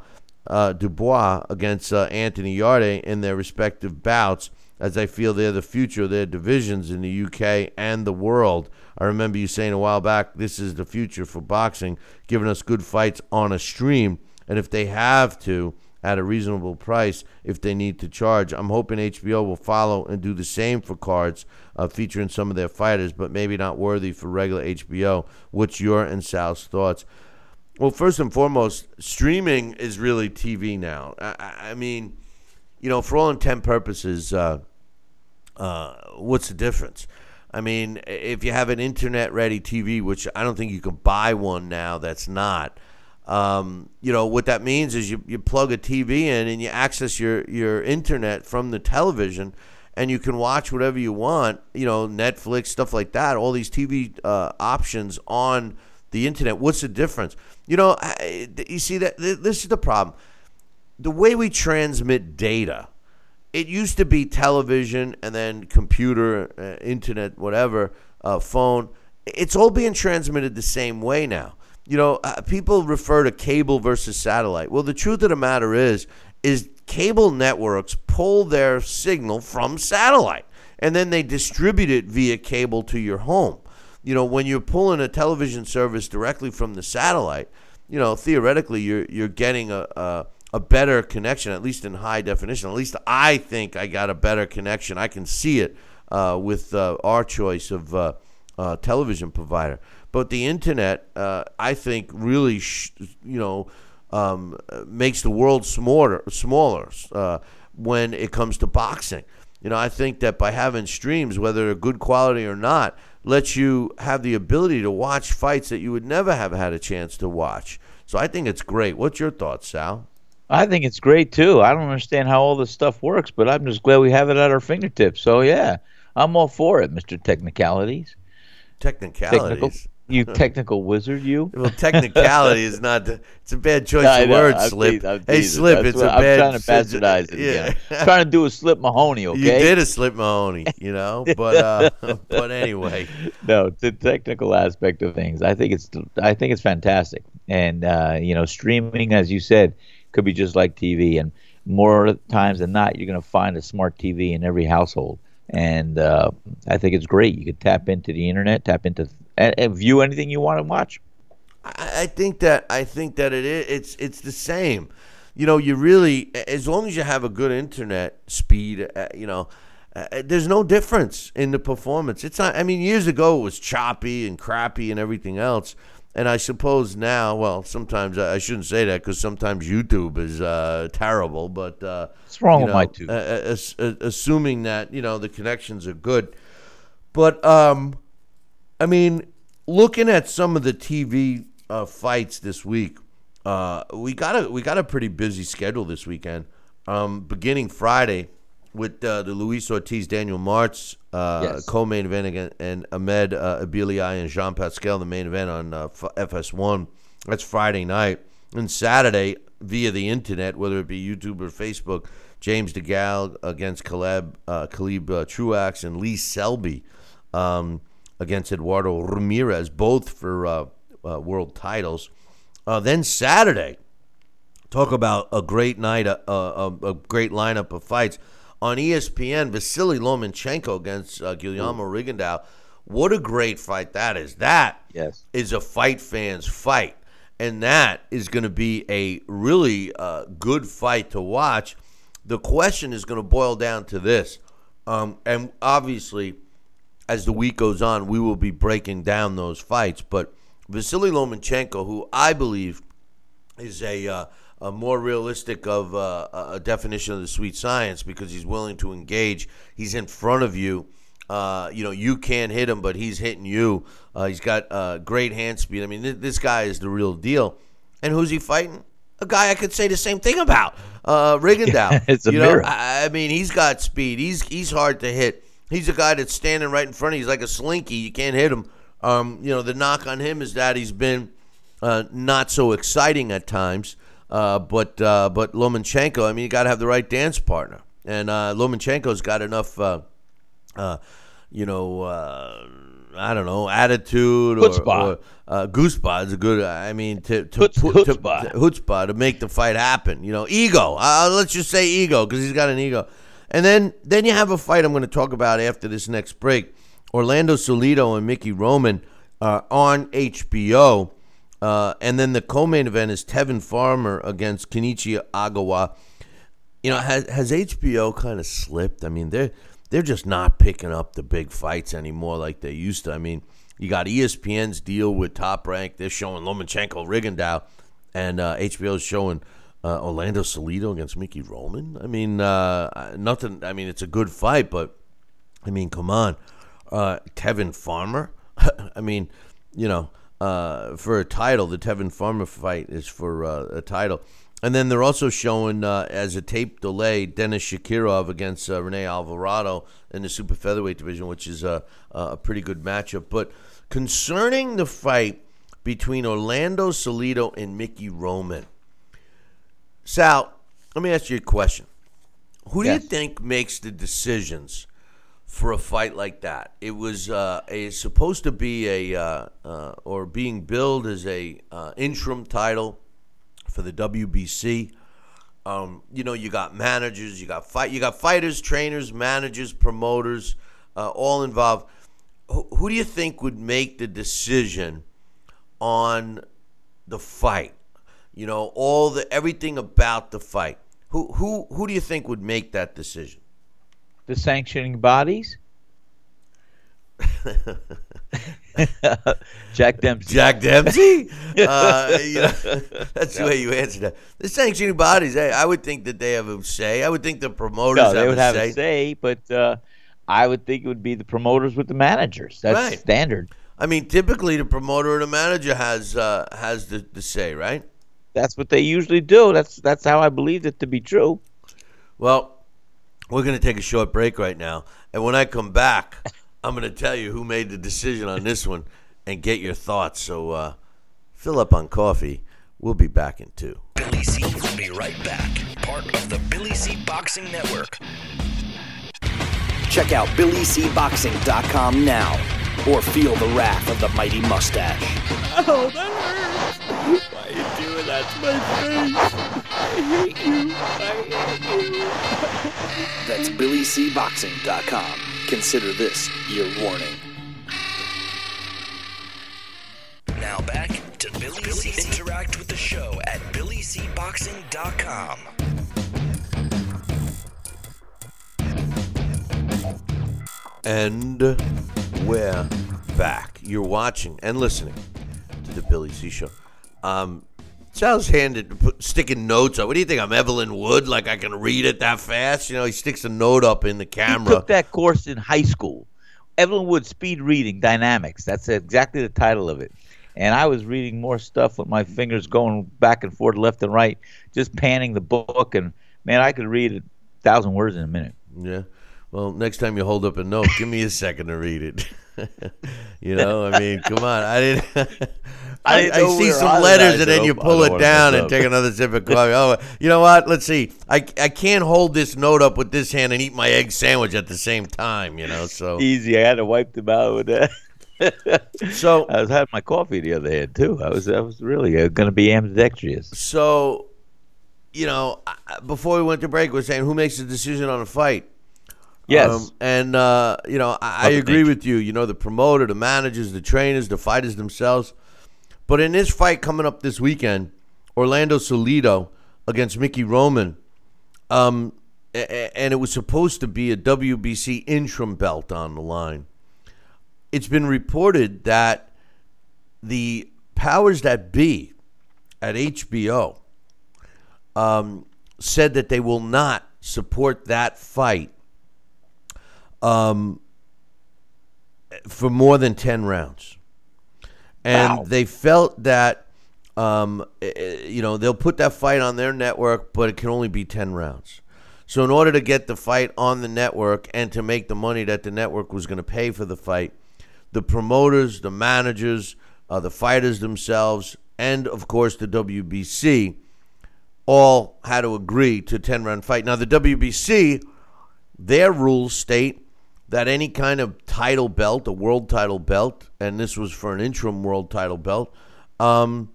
uh, Dubois against uh, Anthony Yarde in their respective bouts, as I feel they're the future of their divisions in the UK and the world. I remember you saying a while back, this is the future for boxing, giving us good fights on a stream. And if they have to, at a reasonable price if they need to charge. I'm hoping HBO will follow and do the same for cards uh, featuring some of their fighters, but maybe not worthy for regular HBO. What's your and Sal's thoughts? Well, first and foremost, streaming is really TV now. I, I mean, you know, for all intent purposes, uh, uh, what's the difference? I mean, if you have an internet ready TV, which I don't think you can buy one now that's not, um, you know, what that means is you, you plug a TV in and you access your, your internet from the television and you can watch whatever you want, you know, Netflix, stuff like that, all these TV uh, options on the internet. What's the difference? You know, you see that this is the problem. The way we transmit data, it used to be television and then computer, uh, internet, whatever, uh, phone. It's all being transmitted the same way now you know, uh, people refer to cable versus satellite. Well, the truth of the matter is, is cable networks pull their signal from satellite and then they distribute it via cable to your home. You know, when you're pulling a television service directly from the satellite, you know, theoretically, you're you're getting a, a a better connection, at least in high definition. At least I think I got a better connection. I can see it uh, with uh, our choice of uh, uh television provider. But the internet, uh, I think, really, sh- you know, um, makes the world smaller, smaller uh, when it comes to boxing. You know, I think that by having streams, whether they're good quality or not, lets you have the ability to watch fights that you would never have had a chance to watch. So I think it's great. What's your thoughts, Sal? I think it's great too. I don't understand how all this stuff works, but I'm just glad we have it at our fingertips. So yeah, I'm all for it, Mr. Technicalities. Technicalities. Technical, you technical wizard, you. *laughs* Well, technicality is not. The, it's a bad choice no, of words. Slip. Hey, Slip. That's it's a I'm bad. I'm trying to bastardize it. Yeah. *laughs* Trying to do a Slip Mahoney. Okay. You did a Slip Mahoney. You know, *laughs* but uh, but anyway. No, the technical aspect of things. I think it's I think it's fantastic, and uh, you know, streaming, as you said, could be just like TV, and more times than not, you're going to find a smart TV in every household and uh, I think it's great. You could tap into the internet, tap into and, and view anything you want to watch. I, I think that I think that it is it's it's the same. You know, you really as long as you have a good internet speed, uh, you know. Uh, there's no difference in the performance. It's not. I mean, years ago it was choppy and crappy and everything else. And I suppose now, well, sometimes I shouldn't say that because sometimes YouTube is uh, terrible. But uh, what's wrong with know, my tube? Uh, assuming that you know the connections are good, but um, I mean, looking at some of the TV uh, fights this week, uh, we got a we got a pretty busy schedule this weekend. Um, beginning Friday with uh, the Luis Ortiz Daniel Martz uh, yes. co-main event against and Ahmed uh, Elbiali and Jean Pascal the main event on uh, FS1. That's Friday night and Saturday via the internet, whether it be YouTube or Facebook. James DeGale against Caleb uh, Caleb uh, Truax and Lee Selby. Um, against Eduardo Ramirez, both for uh, uh, world titles. Uh, then Saturday, talk about a great night, a, a, a, great lineup of fights on ESPN. Vasily Lomachenko against uh, Guillermo Ooh. Rigondeaux. What a great fight that is! That yes. is a fight fans fight, and that is going to be a really uh, good fight to watch. The question is going to boil down to this, um, and obviously as the week goes on, we will be breaking down those fights. But Vasily Lomachenko, who I believe is a uh, a more realistic of uh, a definition of the sweet science because he's willing to engage. He's in front of you. Uh, you know, you can't hit him, but he's hitting you. Uh, he's got uh, great hand speed. I mean, th- this guy is the real deal. And who's he fighting? A guy I could say the same thing about, uh, Rigondeaux. *laughs* it's a you mirror. know, I, I mean, he's got speed. He's he's hard to hit. He's a guy that's standing right in front of you. He's like a slinky. You can't hit him. Um, you know, the knock on him is that he's been uh, not so exciting at times. Uh, but uh, but Lomachenko, I mean, you got to have the right dance partner, and uh, Lomachenko's got enough, uh, uh, you know, uh, I don't know, attitude or, or uh, a good. I mean, to to, chutzpah. to, to to make the fight happen. You know, ego. Uh, let's just say ego because he's got an ego. And then then you have a fight I'm going to talk about after this next break. Orlando Salido and Mickey Roman uh, on HBO. Uh, and then the co-main event is Tevin Farmer against Kenichi Ogawa. You know, has, has HBO kind of slipped? I mean, they're they're just not picking up the big fights anymore like they used to. I mean, you got ESPN's deal with Top Rank. They're showing Lomachenko Rigondeaux, and uh, HBO's showing uh, Orlando Salido against Mickey Roman. I mean, uh, nothing. I mean, it's a good fight, but I mean, come on, uh, Tevin Farmer. *laughs* I mean, you know, uh, for a title, the Tevin Farmer fight is for uh, a title. And then they're also showing uh, as a tape delay Dennis Shafikov against uh, Rene Alvarado in the super featherweight division, which is a, a pretty good matchup. But concerning the fight between Orlando Salido and Mickey Roman, Sal, let me ask you a question. Who do you think makes the decisions for a fight like that? It was uh, a, supposed to be a uh, uh, or being billed as a uh, interim title for the WBC. Um, you know, you got managers, you got fight, you got fighters, trainers, managers, promoters, uh, all involved. Who, who do you think would make the decision on the fight? You know, all the everything about the fight. Who who who do you think would make that decision? The sanctioning bodies. *laughs* Jack Dempsey. Jack Dempsey? *laughs* uh, you know, *laughs* that's the way you answer that. The sanctioning bodies, hey, I would think that they have a say. I would think the promoters have a say No, they have would a have say. a say, but uh, I would think it would be the promoters with the managers. That's Right. standard. I mean, typically the promoter or the manager has uh, has the, the say, right? That's what they usually do. That's that's how I believed it to be true. Well, we're going to take a short break right now, and when I come back, *laughs* I'm going to tell you who made the decision on this one and get your thoughts. So uh, fill up on coffee. We'll be back in two. Billy C will be right back. Part of the Billy C Boxing Network. Check out BillyCBoxing.com now or feel the wrath of the mighty mustache. Oh, that hurts. Why are you doing that to my face? I hate you. I hate you. That's BillyCBoxing.com. Consider this your warning. Now back to Billy C. Interact with the show at BillyCBoxing.com. And we're back. You're watching and listening to the Billy C Show. Um, Sal's handed put, sticking notes up. What do you think? I'm Evelyn Wood, like I can read it that fast. You know, he sticks a note up in the He camera. took that course in high school. Evelyn Wood Speed Reading Dynamics. That's exactly the title of it. And I was reading more stuff with my fingers going back and forth, left and right, just panning the book. And man, I could read a thousand words in a minute. Yeah. Well, next time you hold up a note, give me a second to read it. *laughs* you know, I mean, come on. I didn't. *laughs* I, I see some letters and then you pull it down and take another sip of *laughs* coffee. Oh, you know what? Let's see. I, I can't hold this note up with this hand and eat my egg sandwich at the same time. You know, so *laughs* Easy. I had to wipe them out with that. *laughs* so I was having my coffee the other hand too. I was I was really uh, going to be ambidextrous. So, you know, before we went to break, we're saying who makes the decision on a fight. Yes. Um, and uh, you know, I, I agree with you. You know, the promoter, the managers, the trainers, the fighters themselves. But in this fight coming up this weekend, Orlando Salido against Mickey Roman, um, and it was supposed to be a WBC interim belt on the line. It's been reported that the powers that be at HBO um, said that they will not support that fight um, for more than 10 rounds. And Wow. they felt that, um, eh, eh, you know, they'll put that fight on their network, but it can only be 10 rounds. So, in order to get the fight on the network and to make the money that the network was going to pay for the fight, the promoters, the managers, uh, the fighters themselves, and of course the WBC all had to agree to a 10 round fight. Now, the WBC, their rules state that any kind of title belt, a world title belt, and this was for an interim world title belt, um,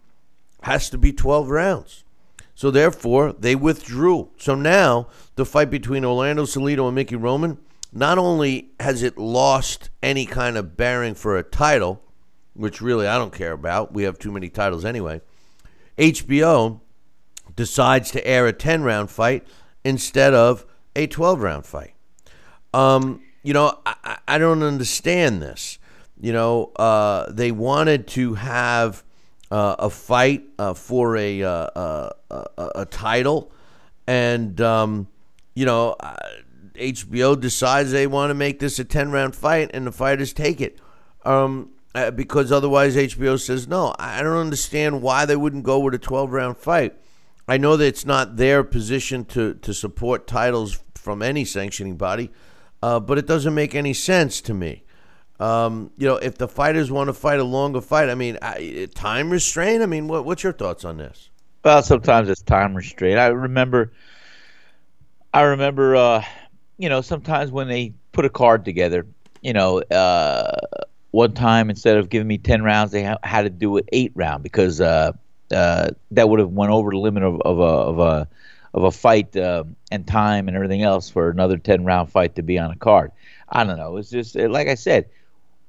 has to be 12 rounds. So therefore, they withdrew. So now the fight between Orlando Salido and Mickey Roman, not only has it lost any kind of bearing for a title, which really I don't care about. We have too many titles anyway. HBO decides to air a 10 round fight instead of a 12 round fight. Um, you know, I, I don't understand this. You know, uh, they wanted to have uh, a fight uh, for a, uh, uh, a, a title, and um, you know, HBO uh, decides they want to make this a ten round fight, and the fighters take it. Um, because otherwise, HBO says no. I don't understand why they wouldn't go with a twelve round fight. I know that it's not their position to to support titles from any sanctioning body, but it doesn't make any sense to me. Um, you know, if the fighters want to fight a longer fight, I mean, I, time restraint. I mean, what, what's your thoughts on this? Well, sometimes it's time restraint. I remember, I remember, uh, you know, sometimes when they put a card together, you know, uh, one time instead of giving me ten rounds, they ha- had to do it eight round because uh, uh, that would have went over the limit of, of a of a of a fight uh, and time and everything else for another ten round fight to be on a card. I don't know. It's just like I said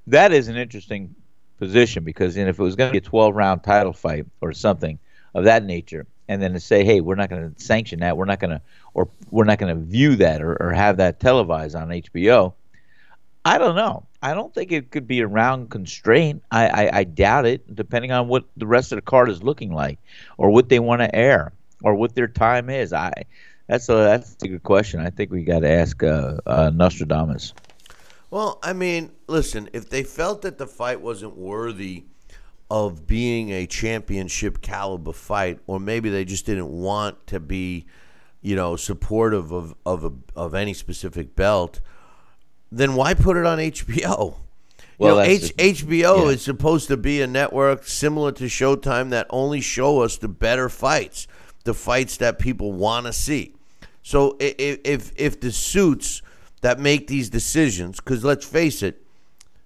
that is an interesting position because if it was going to be a 12 round title fight or something of that nature, and then to say, hey, we're not going to sanction that, we're not going to, or we're not going to view that or, or have that televised on HBO. I don't know. I don't think it could be a round constraint. I, I, I doubt it, depending on what the rest of the card is looking like, or what they want to air, or what their time is. I that's a that's a good question. I think we got to ask uh, uh, Nostradamus. Well, I mean, listen, if they felt that the fight wasn't worthy of being a championship caliber fight, or maybe they just didn't want to be, you know, supportive of of, a, of any specific belt, then why put it on HBO? Well, you know, H- HBO yeah. is supposed to be a network similar to Showtime that only show us the better fights, the fights that people want to see. So if if if the suits that make these decisions, because let's face it,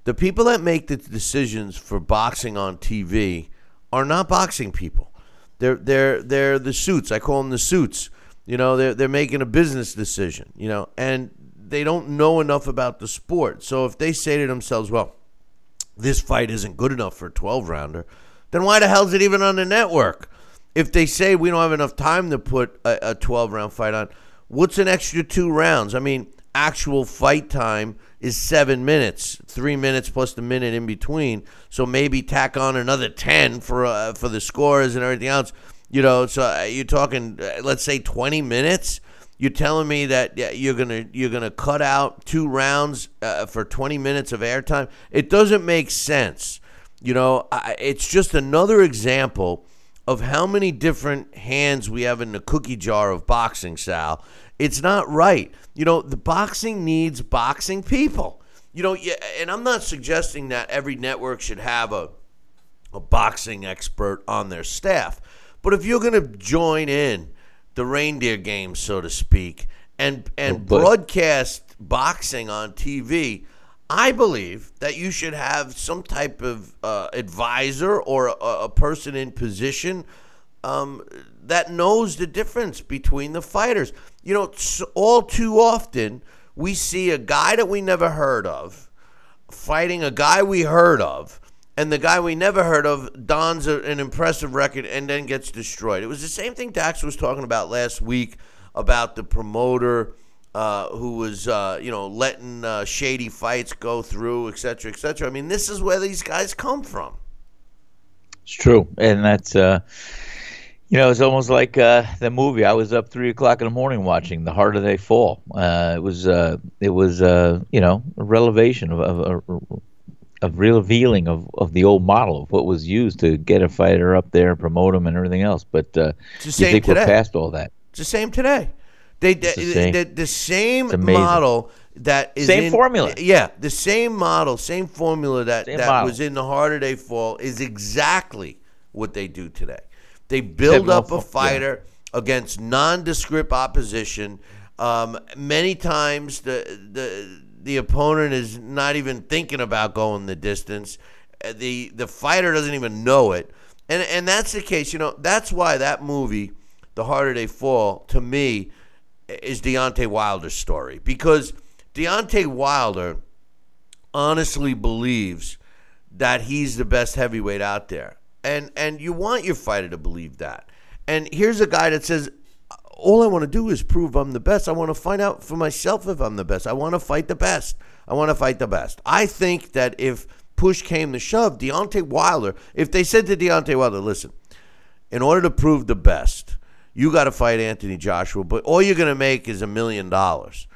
the people that make the decisions for boxing on TV are not boxing people. They're they're they're the suits. I call them the suits. You know, they're they're making a business decision. You know, and they don't know enough about the sport. So if they say to themselves, "Well, this fight isn't good enough for a 12 rounder," then why the hell is it even on the network? If they say we don't have enough time to put a 12 round fight on, what's an extra two rounds? I mean, actual fight time is seven minutes, three minutes plus the minute in between. So maybe tack on another ten for uh, for the scores and everything else. You know, so uh, you're talking, uh, let's say, twenty minutes. You're telling me that you're gonna you're gonna cut out two rounds uh, for 20 minutes of airtime. It doesn't make sense. You know, I, it's just another example of how many different hands we have in the cookie jar of boxing, Sal. It's not right. You know, the boxing needs boxing people. You know, yeah, and I'm not suggesting that every network should have a a boxing expert on their staff. But if you're going to join in the reindeer game, so to speak, and and oh, broadcast boxing on TV, I believe that you should have some type of uh, advisor or a, a, person in position um, that knows the difference between the fighters. You know, all too often we see a guy that we never heard of fighting a guy we heard of, and the guy we never heard of dons a, an impressive record and then gets destroyed. It was the same thing Dax was talking about last week about the promoter uh, who was, uh, you know, letting uh, shady fights go through, et cetera, et cetera. I mean, this is where these guys come from. It's true, and that's, uh, you know, it's almost like uh, the movie. I was up three o'clock in the morning watching The Harder They Fall. it was, it was, you know, a revelation of, of, of of revealing of, of the old model of what was used to get a fighter up there, promote him, and everything else. But uh, you think today. we're past all that? It's the same today. They the, the, same, the, the same model that is same in, formula. Yeah, the same model, same formula that same that model. was in the harder they fall is exactly what they do today. They build up a fighter yeah. against nondescript opposition. Um, many times the the the opponent is not even thinking about going the distance. Uh, the the fighter doesn't even know it. And and that's the case, you know, that's why that movie, The Harder They Fall, to me, is Deontay Wilder's story because Deontay Wilder honestly believes that he's the best heavyweight out there. And and you want your fighter to believe that. And here's a guy that says all I want to do is prove I'm the best. I want to find out for myself if I'm the best. I want to fight the best. I want to fight the best. I think that if push came to shove, Deontay Wilder, if they said to Deontay Wilder, listen, in order to prove the best, you got to fight Anthony Joshua, but all you're going to make is a million dollars.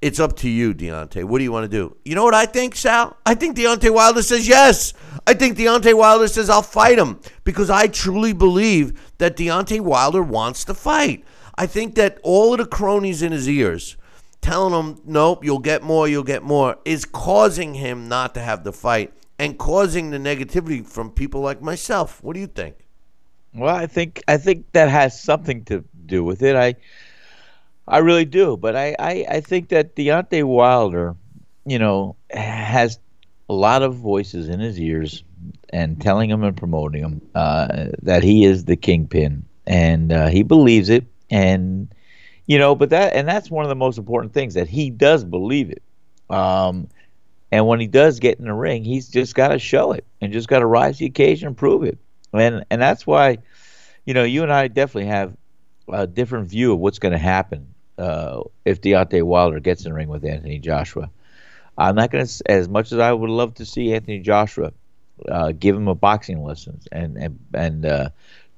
It's up to you, Deontay. What do you want to do? You know what I think, Sal? I think Deontay Wilder says yes. I think Deontay Wilder says I'll fight him because I truly believe that Deontay Wilder wants to fight. I think that all of the cronies in his ears telling him, nope, you'll get more, you'll get more, is causing him not to have the fight and causing the negativity from people like myself. What do you think? Well, I think I think that has something to do with it. I I really do, but I, I, I think that Deontay Wilder, you know, has a lot of voices in his ears and telling him and promoting him uh, that he is the kingpin, and uh, he believes it and you know, but that and that's one of the most important things that he does believe it. Um, and when he does get in the ring, he's just got to show it and just got to rise to the occasion and prove it. And and that's why, you know, you and I definitely have a different view of what's going to happen uh, if Deontay Wilder gets in the ring with Anthony Joshua. I'm not going to, as much as I would love to see Anthony Joshua uh, give him a boxing lesson and and and uh,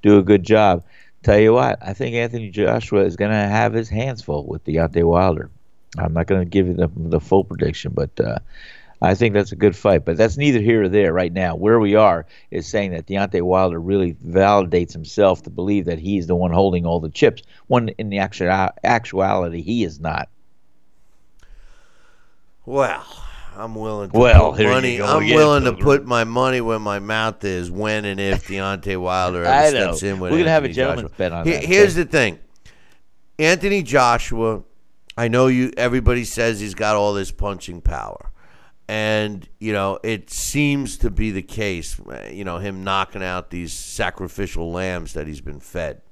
do a good job. Tell you what, I think Anthony Joshua is going to have his hands full with Deontay Wilder. I'm not going to give you the, the full prediction, but uh, I think that's a good fight. But that's neither here or there right now. Where we are is saying that Deontay Wilder really validates himself to believe that he's the one holding all the chips, when in the actual, actuality, he is not. Well, I'm willing to Well, put money. I'm again, willing to put my money where my mouth is when and if Deontay Wilder ever *laughs* know. steps in with We're gonna have a gentleman's Joshua. bet on that, Here's the thing. Anthony Joshua, I know you everybody says he's got all this punching power. And, you know, it seems to be the case, uh, you know, him knocking out these sacrificial lambs that he's been fed.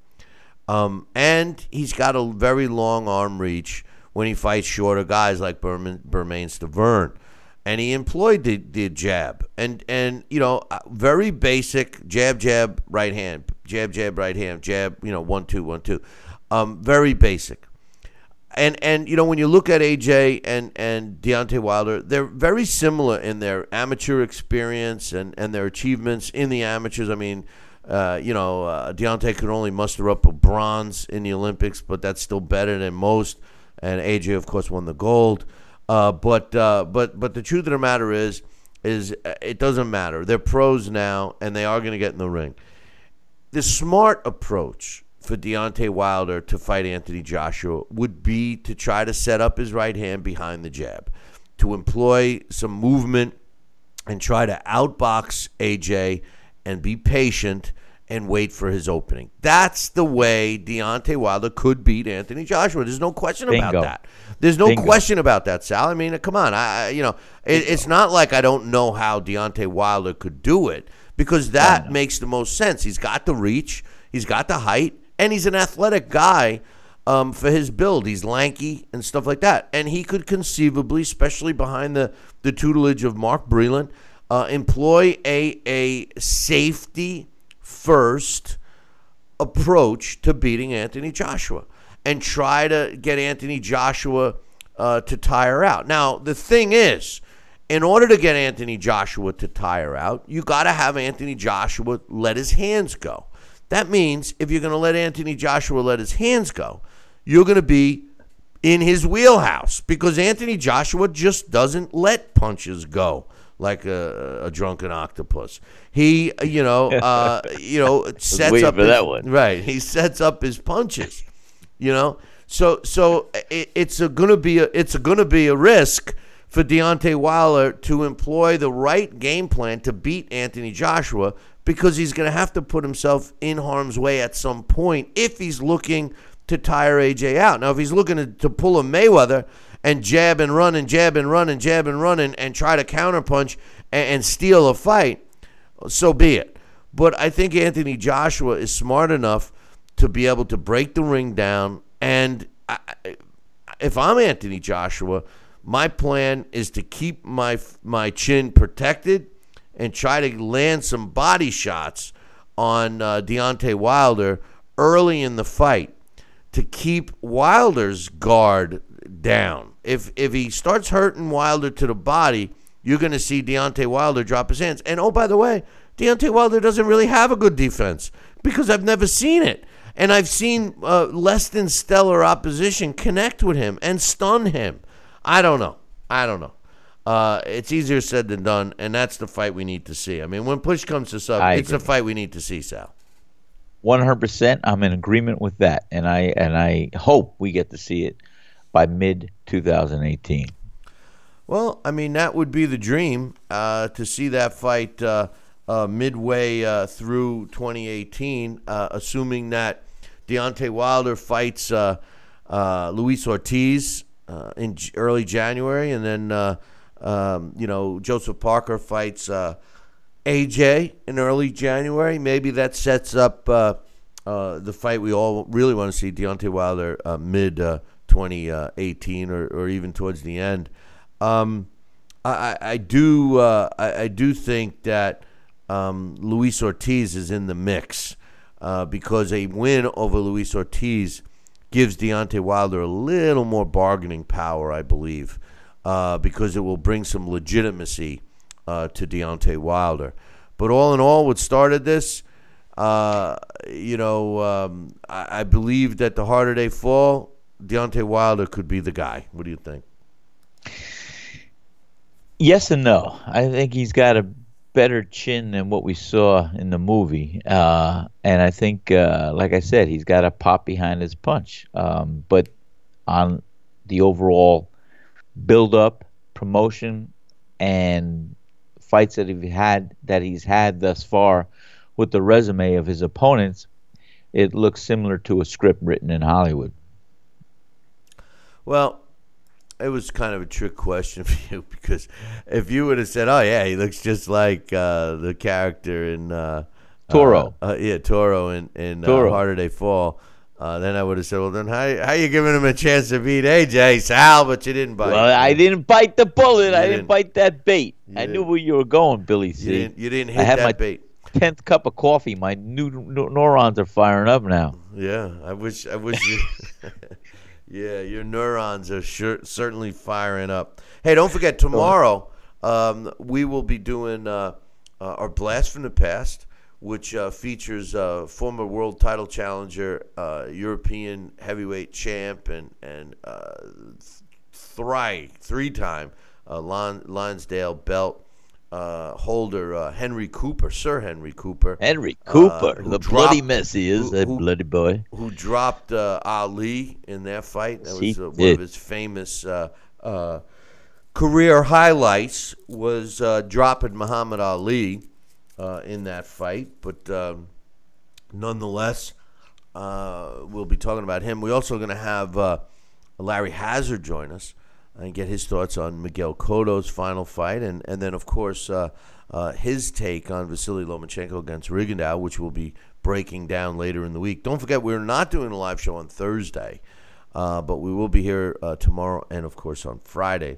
Um, and he's got a very long arm reach when he fights shorter guys like Berman, Bermain Stiverne. And he employed the, the jab. And, and, you know, uh, very basic jab, jab, right hand, jab, jab, right hand, jab, you know, one, two, one, two. Um, very basic. And, and you know, when you look at AJ and, and Deontay Wilder, they're very similar in their amateur experience and, and their achievements in the amateurs. I mean, uh, you know, uh, Deontay could only muster up a bronze in the Olympics, but that's still better than most. And AJ, of course, won the gold. Uh, but uh, but but the truth of the matter is, is uh, it doesn't matter. They're pros now, and they are going to get in the ring. The smart approach for Deontay Wilder to fight Anthony Joshua would be to try to set up his right hand behind the jab, to employ some movement and try to outbox AJ and be patient and wait for his opening. That's the way Deontay Wilder could beat Anthony Joshua. There's no question Bingo. about that. There's no Bingo. question about that, Sal. I mean, come on. I, you know, it, it's not like I don't know how Deontay Wilder could do it because that makes the most sense. He's got the reach, he's got the height, and he's an athletic guy um, for his build. He's lanky and stuff like that, and he could conceivably, especially behind the the tutelage of Mark Breland, uh, employ a a safety first approach to beating Anthony Joshua and try to get Anthony Joshua uh, to tire out. Now, the thing is, in order to get Anthony Joshua to tire out, you got to have Anthony Joshua let his hands go. That means if you're going to let Anthony Joshua let his hands go, you're going to be in his wheelhouse because Anthony Joshua just doesn't let punches go like a, a drunken octopus. He, you know, *laughs* uh, you know, sets up his, that one. right. He sets up his punches. You know, so so it, it's a gonna be a it's a gonna be a risk for Deontay Wilder to employ the right game plan to beat Anthony Joshua because he's gonna have to put himself in harm's way at some point if he's looking to tire AJ out. Now, if he's looking to, to pull a Mayweather and jab and run and jab and run and jab and run and, and try to counterpunch and, and steal a fight, so be it. But I think Anthony Joshua is smart enough to be able to break the ring down. And I- if I'm Anthony Joshua, my plan is to keep my my chin protected and try to land some body shots on uh, Deontay Wilder early in the fight to keep Wilder's guard down. If if he starts hurting Wilder to the body, you're going to see Deontay Wilder drop his hands. And oh, by the way, Deontay Wilder doesn't really have a good defense because I've never seen it. And I've seen uh, less than stellar opposition connect with him and stun him. I don't know. I don't know. Uh, it's easier said than done, and that's the fight we need to see. I mean, when push comes to shove, I it's the fight we need to see, Sal. One hundred percent. I'm in agreement with that, and I and I hope we get to see it by mid 2018. Well, I mean, that would be the dream uh, to see that fight uh, uh, midway uh, through 2018, uh, assuming that Deontay Wilder fights uh, uh, Luis Ortiz uh, in early January, and then, uh, um, you know, Joseph Parker fights uh, AJ in early January. Maybe that sets up uh, uh, the fight we all really want to see Deontay Wilder uh, mid uh, 2018 or, or even towards the end. Um, I, I- do uh, I, I do think that um, Luis Ortiz is in the mix because a win over Luis Ortiz gives Deontay Wilder a little more bargaining power, I believe, uh, because it will bring some legitimacy uh, to Deontay Wilder. But all in all, what started this, uh, you know, um, I, I believe that the harder they fall, Deontay Wilder could be the guy. What do you think? Yes and no. I think he's got a better chin than what we saw in the movie, uh, and I think, uh, like I said, he's got a pop behind his punch. Um, but on the overall build-up, promotion, and fights that he had that he's had thus far, with the resume of his opponents, it looks similar to a script written in Hollywood. Well, it was kind of a trick question *laughs* for you because if you would have said, "Oh yeah, he looks just like uh, the character in uh, Toro. uh, uh, yeah, Toro in in uh, Toro. Harder They Fall," uh, then I would have said, "Well, then how how you giving him a chance to beat AJ Sal?" But you didn't bite. Well, I didn't bite the bullet. I didn't. didn't bite that bait. I knew where you were going, Billy You didn't. You didn't I had that my- bait. tenth cup of coffee. My new neurons are firing up now. Yeah, I wish. I wish you. *laughs* yeah, your neurons are sure, certainly firing up. Hey, don't forget tomorrow. Um, we will be doing uh, uh, our blast from the past, which uh, features uh, former world title challenger, uh, European heavyweight champ, and and uh, three three time uh, Lon, Lonsdale belt uh, holder uh, Henry Cooper, Sir Henry Cooper Henry Cooper, the bloody dropped- mess he is, who- that who- bloody boy. who dropped uh, Ali in that fight. That was uh, one did. of his famous uh, uh, career highlights was uh, dropping Muhammad Ali uh, in that fight. But um, nonetheless, uh, we'll be talking about him. We're also going to have uh, Larry Hazzard join us and get his thoughts on Miguel Cotto's final fight, and and then of course uh, uh, his take on Vasily Lomachenko against Rigondeaux, which we'll be breaking down later in the week. Don't forget, we're not doing a live show on Thursday, uh, but we will be here tomorrow and of course on Friday.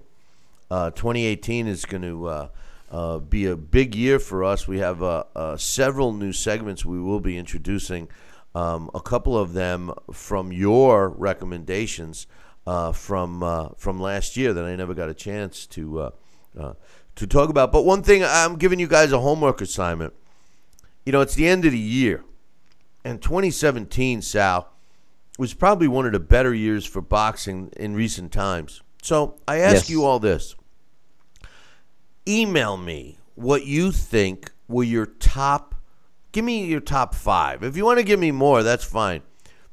Uh, 2018 is going to uh, be a big year for us. We have uh, uh, several new segments we will be introducing. Um, a couple of them from your recommendations uh, from uh, from last year that I never got a chance to uh, uh, to talk about. But one thing I'm giving you guys a homework assignment. You know, it's the end of the year, and 2017, Sal, was probably one of the better years for boxing in recent times. So I ask Yes. you all this: email me what you think were your top. Give me your top five. If you want to give me more, that's fine.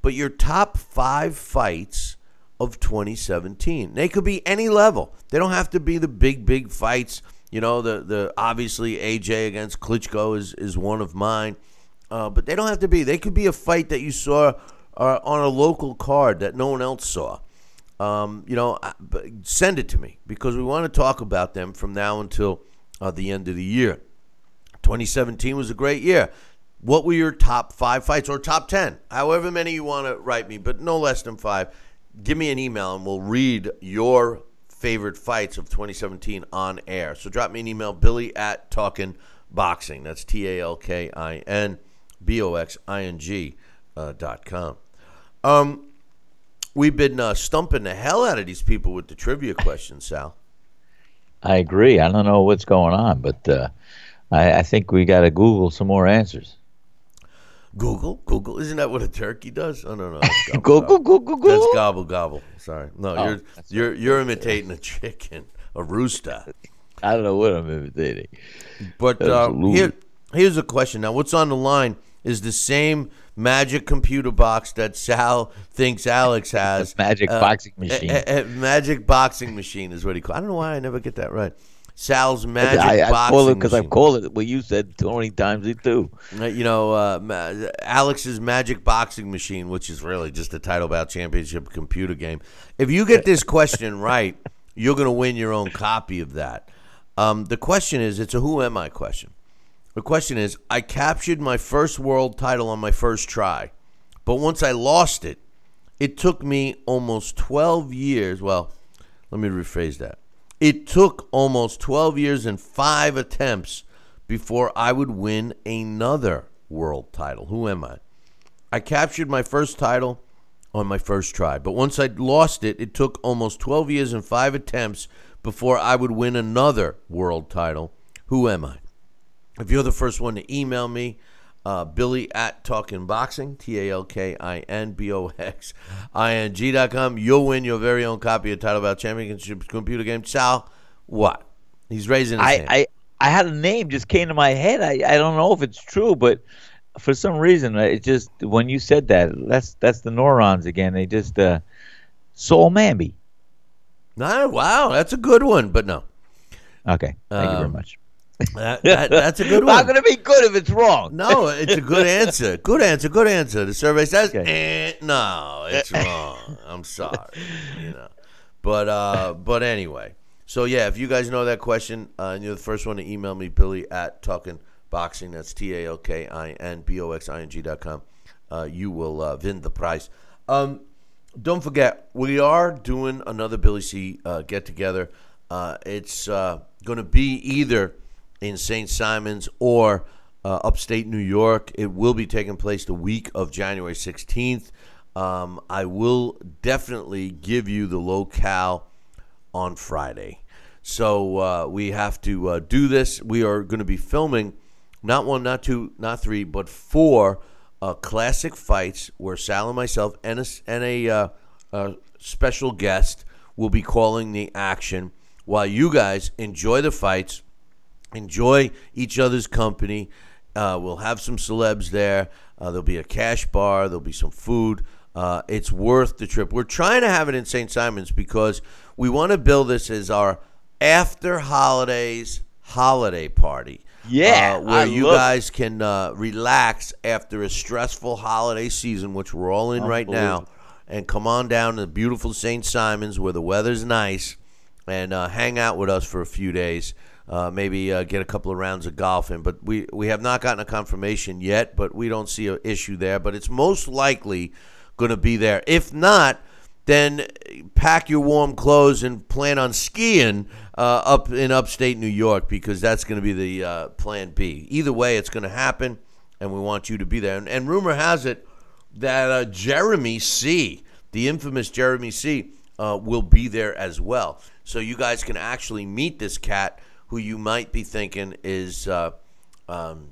But your top five fights of 2017. They could be any level. They don't have to be the big, big fights. You know, the the obviously AJ against Klitschko is is one of mine. Uh, but they don't have to be. They could be a fight that you saw uh, on a local card that no one else saw. Um, you know, send it to me because we want to talk about them from now until uh, the end of the year. 2017 was a great year. What were your top five fights or top 10? However many you want to write me, but no less than five. Give me an email and we'll read your favorite fights of 2017 on air. So drop me an email, billy at Boxing. That's T A L K I N B O X I N G uh, dot com. Um, we've been uh, stumping the hell out of these people with the trivia questions, Sal. I agree. I don't know what's going on, but uh, I, I think we got to Google some more answers. Google, Google. Isn't that what a turkey does? Oh no, no. *laughs* gobble, Google, gobble. Google, Google. That's gobble gobble. Sorry, no, Oh, you're you're you're imitating a chicken, a rooster. I don't know what I'm imitating. But uh, here, here's a question. Now, what's on the line is the same magic computer box that Sal thinks Alex *laughs* has. Magic boxing machine. A, a- a magic boxing machine is what he calls. I don't know why I never get that right. Sal's magic I, I boxing call it because I call it what you said twenty times it too. Uh, You know, uh, Alex's Magic Boxing Machine, which is really just a title bout championship computer game. If you get this question *laughs* right, you're going to win your own copy of that. Um, the question is it's a who am I question. The question is I captured my first world title on my first try, but once I lost it, it took me almost 12 years. Well, let me rephrase that. It took almost 12 years and five attempts before I would win another world title. Who am I? I captured my first title on my first try, but once I lost it, it took almost 12 years and five attempts before I would win another world title. Who am I? If you're the first one to email me, uh, Billy at Talking Boxing, T A L K I N B O X I N G dot com, you'll win your very own copy of Title Bout Championship computer game. Sal, what? He's raising his I, hand. I I had a name just came to my head. I, I don't know if it's true, but for some reason it just when you said that that's that's the neurons again. They just uh, Saoul Mamby. No, wow, that's a good one, but no. Okay, thank you very Um, much. That, *laughs* that, that's a good one. Not going to be good if it's wrong. No, it's a good answer. Good answer. Good answer. The survey says, Okay. eh, no, it's *laughs* wrong. I'm sorry. You know, but uh, but anyway. So yeah, if you guys know that question, uh, and you're the first one to email me, Billy at Talking Boxing. That's T A L K I N B O X I N G dot com. Uh, you will uh, win the prize. Um, don't forget, we are doing another Billy C uh, get together. Uh, it's uh, going to be either in St. Simons or uh, upstate New York. It will be taking place the week of January 16th. Um, I will definitely give you the locale on Friday. So uh, we have to uh, do this. We are going to be filming not one, not two, not three, but four uh, classic fights where Sal and myself and a, and a uh, uh, special guest will be calling the action while you guys enjoy the fights enjoy each other's company. Uh, we'll have some celebs there. Uh, there'll be a cash bar. There'll be some food. Uh, it's worth the trip. We're trying to have it in St. Simons because we want to build this as our after holidays holiday party. Yeah, uh, where I you guys can uh, relax after a stressful holiday season, which we're all in right now, and come on down to the beautiful St. Simons where the weather's nice and uh, hang out with us for a few days. Uh, maybe uh, get a couple of rounds of golf in. But we, we have not gotten a confirmation yet, but we don't see an issue there. But it's most likely going to be there. If not, then pack your warm clothes and plan on skiing uh, up in upstate New York because that's going to be the uh, plan B. Either way, it's going to happen, and we want you to be there. And, and rumor has it that uh, Jeremy C., the infamous Jeremy C., uh, will be there as well. So you guys can actually meet this cat who you might be thinking is uh, um,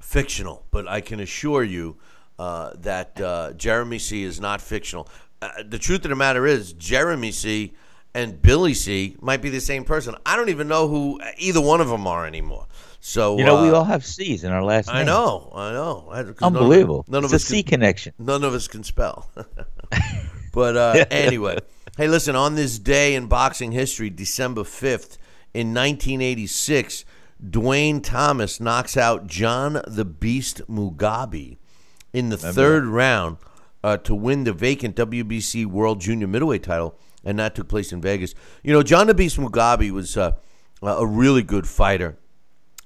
fictional, but I can assure you uh, that uh, Jeremy C. is not fictional. Uh, the truth of the matter is, Jeremy C. and Billy C. might be the same person. I don't even know who either one of them are anymore. So You know, we uh, all have C's in our last name. I know, I know. I- 'cause none of- Unbelievable. None of, it's a us C can, connection. none of us can spell. *laughs* *laughs* but uh, *laughs* anyway, hey, listen. On this day in boxing history, December fifth, in 1986, Duane Thomas knocks out John the Beast Mugabi in the third round uh, to win the vacant WBC World Junior Middleweight title, and that took place in Vegas. You know, John the Beast Mugabi was uh, a really good fighter.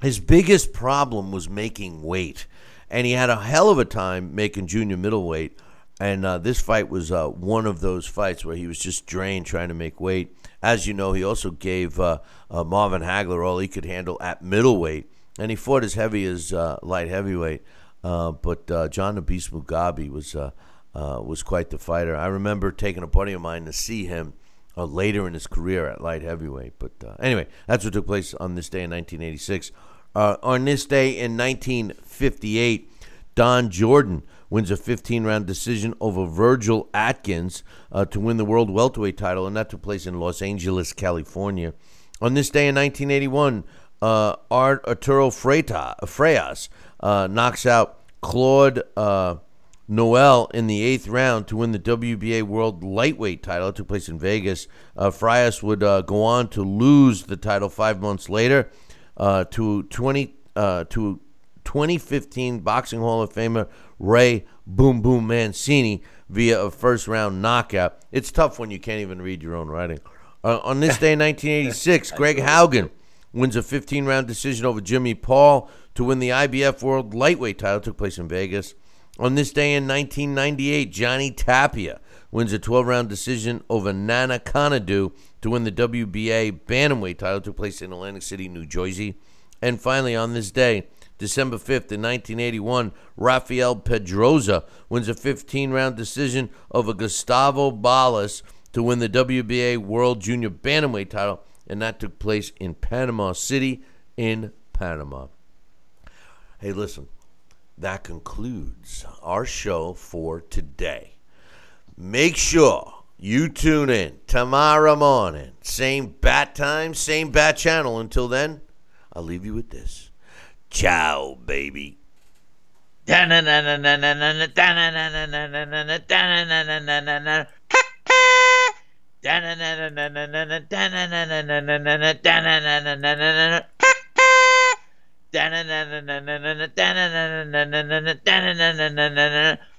His biggest problem was making weight, and he had a hell of a time making junior middleweight. And uh, this fight was uh, one of those fights where he was just drained trying to make weight. As you know, he also gave uh, uh, Marvin Hagler all he could handle at middleweight, and he fought as heavy as uh, light heavyweight. Uh, but uh, John the Beast Mugabi was was quite the fighter. I remember taking a buddy of mine to see him later in his career at light heavyweight. But anyway, that's what took place on this day in 1986. on this day in 1958, Don Jordan wins a 15 round decision over Virgil Akins uh, to win the world welterweight title, and that took place in Los Angeles, California. On this day in 1981, uh, Art Arturo Frias, uh, knocks out Claude uh, Noel in the eighth round to win the WBA World Lightweight title. It took place in Vegas. Uh, would uh, go on to lose the title five months later uh, to 20 uh, to 2015 Boxing Hall of Famer Ray Boom Boom Mancini via a first round knockout. It's tough when you can't even read your own writing. Uh, on this day in *laughs* 1986, Greg Haugen wins a 15 round decision over Jimmy Paul to win the IBF World Lightweight title. It took place in Vegas. On this day in 1998, Johnny Tapia wins a 12 round decision over Nana Konadu to win the WBA Bantamweight title. It took place in Atlantic City, New Jersey. And finally, on this day, December 5th, in 1981, Rafael Pedroza wins a 15 round decision over Gustavo Ballas to win the WBA World Junior Bantamweight title, and that took place in Panama City, in Panama. Hey, listen, that concludes our show for today. Make sure you tune in tomorrow morning. Same bat time, same bat channel. Until then, I'll leave you with this. Ciao, baby. *laughs*